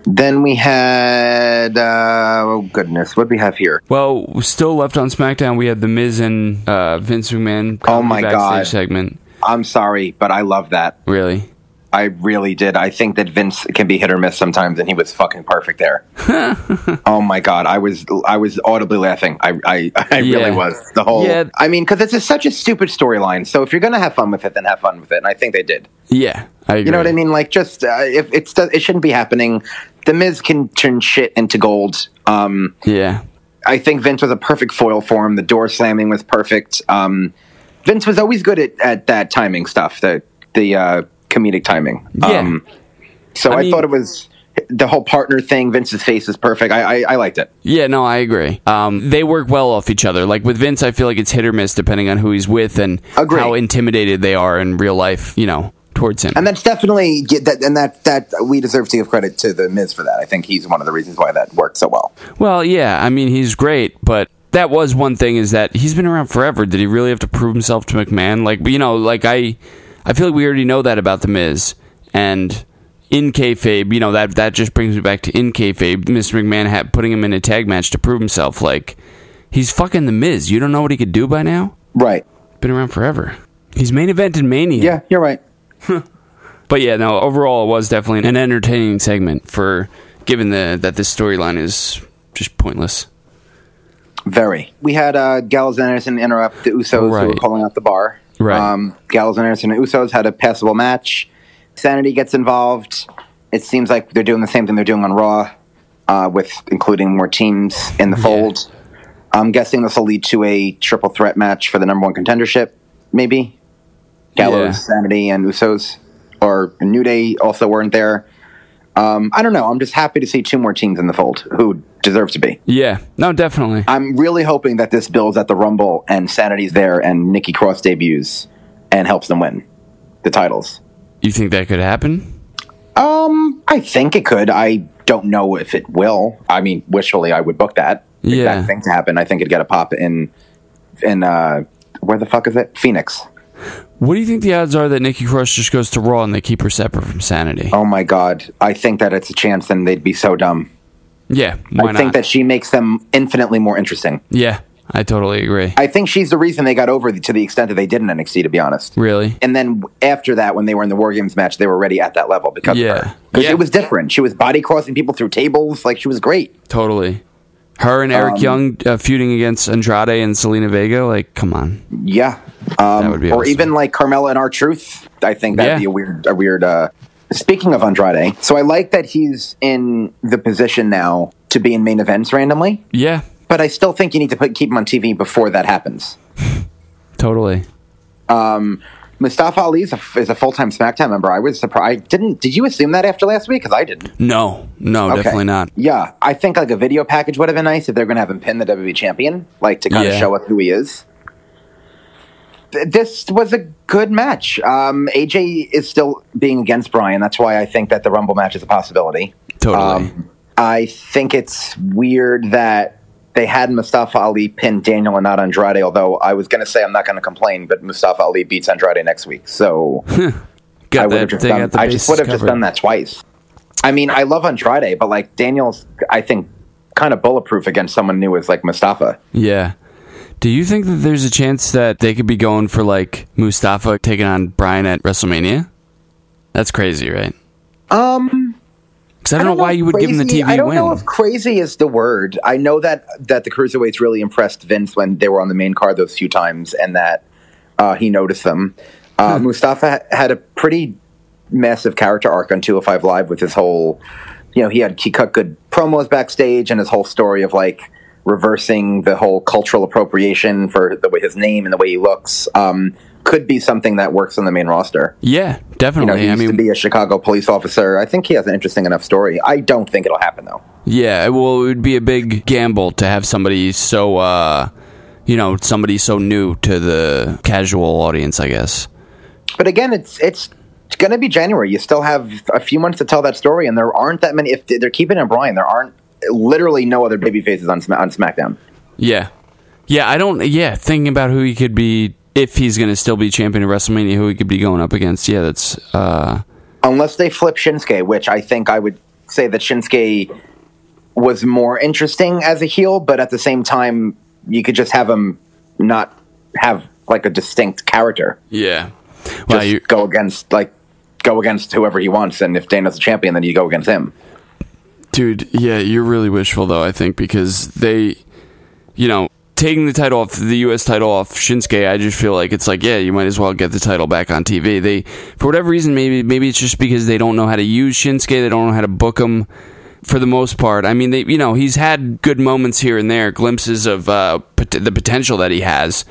then we had uh, oh goodness, what do we have here? Well, still left on SmackDown, we had the Miz and uh, Vince McMahon. Oh my backstage God. Segment I'm sorry, but I love that. really. I really did. I think that Vince can be hit or miss sometimes, and he was fucking perfect there. oh my god, I was I was audibly laughing. I I, I Yeah. really was. The whole. Yeah. I mean, because it's a, such a stupid storyline. So if you're gonna have fun with it, then have fun with it. And I think they did. Yeah, I agree. You know what I mean? Like, just uh, if it's it shouldn't be happening. The Miz can turn shit into gold. Um, Yeah, I think Vince was a perfect foil for him. The door slamming was perfect. Um, Vince was always good at, at that timing stuff, the the uh, comedic timing. Yeah. Um, so I I, mean- thought it was the whole partner thing. Vince's face is perfect. I I, I liked it. Yeah, no, I agree. Um, they work well off each other. Like with Vince, I feel like it's hit or miss depending on who he's with and how intimidated they are in real life. You know, towards him. And that's definitely that, and that that we deserve to give credit to the Miz for that. I think he's one of the reasons why that worked so well. Well, yeah, I mean he's great, but that was one thing is that he's been around forever. Did he really have to prove himself to McMahon? Like you know, like I, I feel like we already know that about the Miz and. In kayfabe, you know that that just brings me back to in kayfabe. Mr. McMahon had, putting him in a tag match to prove himself. Like he's fucking the Miz. You don't know what he could do by now. Right. Been around forever. He's main event in Mania. Yeah, you're right. But yeah, no. Overall, it was definitely an entertaining segment for given the that this storyline is just pointless. Very. We had uh, Gallows and Anderson interrupt the Usos who were Right. calling out the bar. Right. Um, Gallows and Anderson and Usos had a passable match. Sanity gets involved. It seems like they're doing the same thing they're doing on Raw, uh, with including more teams in the fold. I'm guessing this will lead to a triple threat match for the number one contendership, maybe. Gallows, Yeah. Sanity, and Usos, or New Day also weren't there. Um, I don't know. I'm just happy to see two more teams in the fold who deserve to be. Yeah, no, definitely. I'm really hoping that this builds at the Rumble and Sanity's there and Nikki Cross debuts and helps them win the titles. You think that could happen? Um, I think it could. I don't know if it will. I mean, wishfully, I would book that Yeah. exact thing to happen. I think it'd get a pop in in uh, where the fuck is it? Phoenix. What do you think the odds are that Nikki Cross just goes to Raw and they keep her separate from Sanity? Oh my god, I think that it's a chance, and they'd be so dumb. Yeah, why I not? think that she makes them infinitely more interesting. yeah, I totally agree. I think she's the reason they got over to the extent that they did in NXT. To be honest, really? and then after that, when they were in the War Games match, they were already at that level because Yeah. of her. Because Yeah. it was different. She was body crossing people through tables. Like she was great. Totally. Her and Eric Um, Young uh, feuding against Andrade and Zelina Vega. Like, come on. Yeah, um, That would be or awesome. even like Carmella and R-Truth. I think that'd Yeah. be a weird, a weird. Uh, speaking of Andrade, so I like that he's in the position now to be in main events randomly. Yeah, But I still think you need to put, keep him on TV before that happens. totally. Mustafa Ali is a, is a full time SmackDown member. I was surprised. Didn't did you assume that after last week? Because I didn't. No, no, Okay. definitely not. Yeah, I think like a video package would have been nice if they're going to have him pin the WWE champion, like to kind Yeah. of show us who he is. This was a good match. Um, AJ is still being against Bryan. That's why I think that the Rumble match is a possibility. Totally. Um, I think it's weird that they had Mustafa Ali pin Daniel and not Andrade. Although I was going to say I'm not going to complain, but Mustafa Ali beats Andrade next week, so got I would that have just thing done. at the I just would have just done that twice. I mean, I love Andrade, but like Daniel's, I think kind of bulletproof against someone new as like Mustafa. Yeah. Do you think that there's a chance that they could be going for like Mustafa taking on Bryan at WrestleMania? That's crazy, right? Um, Because I don't, know why you would give him the crazy- TV I don't win. know if crazy is the word. I know that that the cruiserweights really impressed Vince when they were on the main card those few times, and that uh, he noticed them. Uh, Mustafa had a pretty massive character arc on 205 Live with his whole, you know, he had he cut good promos backstage and his whole story of like reversing the whole cultural appropriation for the way his name and the way he looks. Um, could be something that works on the main roster. yeah, You know, definitely. he I mean, to be a Chicago police officer. I think he has an interesting enough story. I don't think it'll happen though. yeah. Well, it would be a big gamble to have somebody so, uh, you know, somebody so new to the casual audience. I guess. But again, it's it's going to be January. You still have a few months to tell that story, and there aren't that many. If they're keeping it Bryan, there aren't literally no other baby faces on on SmackDown. Yeah, yeah. I don't. Yeah, thinking about who he could be if he's going to still be champion of WrestleMania, who he could be going up against. Yeah, that's. uh Unless they flip Shinsuke, which I think I would say that Shinsuke was more interesting as a heel, but at the same time, you could just have him not have like a distinct character. Yeah. Wow, Just you go against like go against whoever he wants, and if Daniel's the champion, then you go against him. Dude, yeah, you're really wishful though. I think because they, you know, taking the title off the U.S. title off Shinsuke, I just feel like it's like, yeah, you might as well get the title back on TV. They, for whatever reason, maybe maybe it's just because they don't know how to use Shinsuke. They don't know how to book him. For the most part, I mean, they, you know, he's had good moments here and there, glimpses of uh, pot- the potential that he has.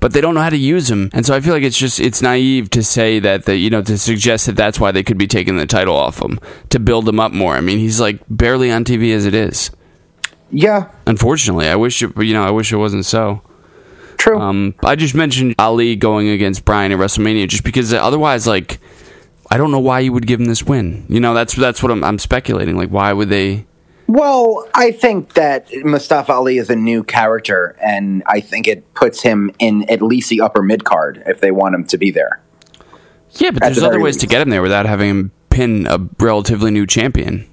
But they don't know how to use him. And so I feel like it's just it's naive to say that the you know to suggest that that's why they could be taking the title off him to build him up more. I mean, he's like barely on TV as it is. Yeah, Unfortunately, I wish it you know I wish it wasn't so. true. Um, I just mentioned Ali going against Bryan at WrestleMania just because otherwise, like, I don't know why you would give him this win. You know, that's that's what I'm, I'm speculating. Like, why would they? Well, I think that Mustafa Ali is a new character, and I think it puts him in at least the upper mid card if they want him to be there. Yeah, but At there's the other ways to get him there without having him pin a relatively new champion.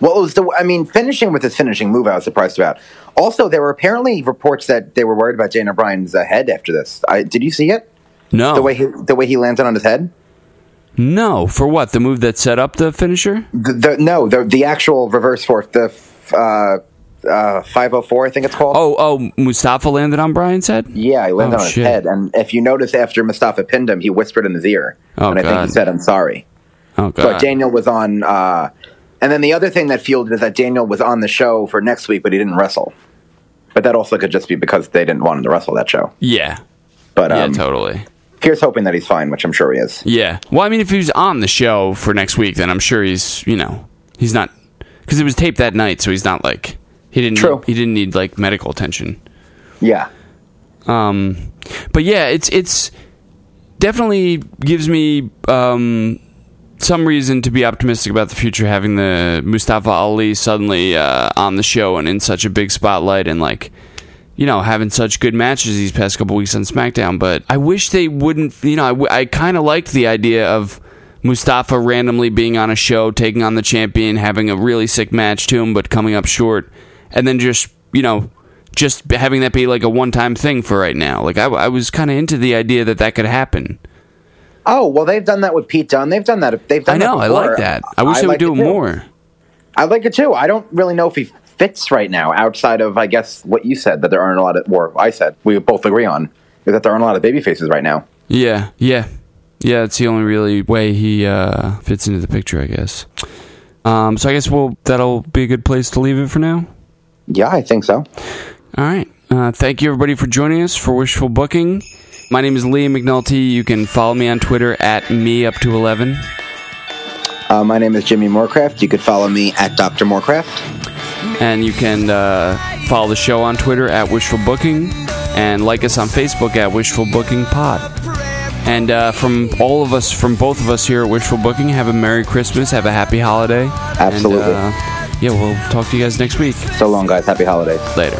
Well, it was the. I mean, finishing with his finishing move, I was surprised about. Also, there were apparently reports that they were worried about Daniel Bryan's uh, head after this. I, did you see it? No, The way he, the way he landed on his head. No, for what? The move that set up the finisher? The, the no, the the actual reverse fork, the uh, uh, five hundred four, I think it's called. Oh, oh, Mustafa landed on Bryan's head. Yeah, he landed Oh, on his shit. head, and if you notice, after Mustafa pinned him, he whispered in his ear, Oh, and I think he said, "I'm sorry." Oh god. But Daniel was on, uh, and then the other thing that fueled it is that Daniel was on the show for next week, but he didn't wrestle. But that also could just be because they didn't want him to wrestle that show. yeah, But yeah, um, totally. Here's hoping that he's fine, which I'm sure he is. Yeah. Well, I mean, if he was on the show for next week, then I'm sure he's, you know, he's not because it was taped that night, so he's not like he didn't. True. Need, he didn't need like medical attention. Yeah, Um, but yeah, it's it's definitely gives me um some reason to be optimistic about the future having the Mustafa Ali suddenly uh, on the show and in such a big spotlight and like you know having such good matches these past couple weeks on SmackDown. But I wish they wouldn't. You know, I, w- I kind of liked the idea of. Mustafa randomly being on a show, taking on the champion, having a really sick match to him, but coming up short, and then just you know, just having that be like a one-time thing for right now. Like I, I was kind of into the idea that that could happen. Oh well, they've done that with Pete Dunne. They've done that. They've done. I know, I like that. I wish they would do it too. more. I like it too. I don't really know if he fits right now. Outside of, I guess, what you said that there aren't a lot of, or I said we both agree on is that there aren't a lot of baby faces right now. Yeah, yeah, yeah. It's the only really way he uh, fits into the picture, I guess. Um, so I guess we'll that'll be a good place to leave it for now. Yeah, I think so. All right. Uh, thank you, everybody, for joining us for Wishful Booking. My name is Liam McNulty. You can follow me on Twitter at me up to eleven. Uh, my name is Jimmy Moorcraft. You could follow me at Dr. Moorcraft. And you can uh, follow the show on Twitter at Wishful Booking and like us on Facebook at Wishful Booking Pod. And uh, from all of us, from both of us here at Wishful Booking, have a Merry Christmas, have a Happy Holiday. Absolutely. And, uh, yeah, we'll talk to you guys next week. So long, guys. Happy holidays. Later.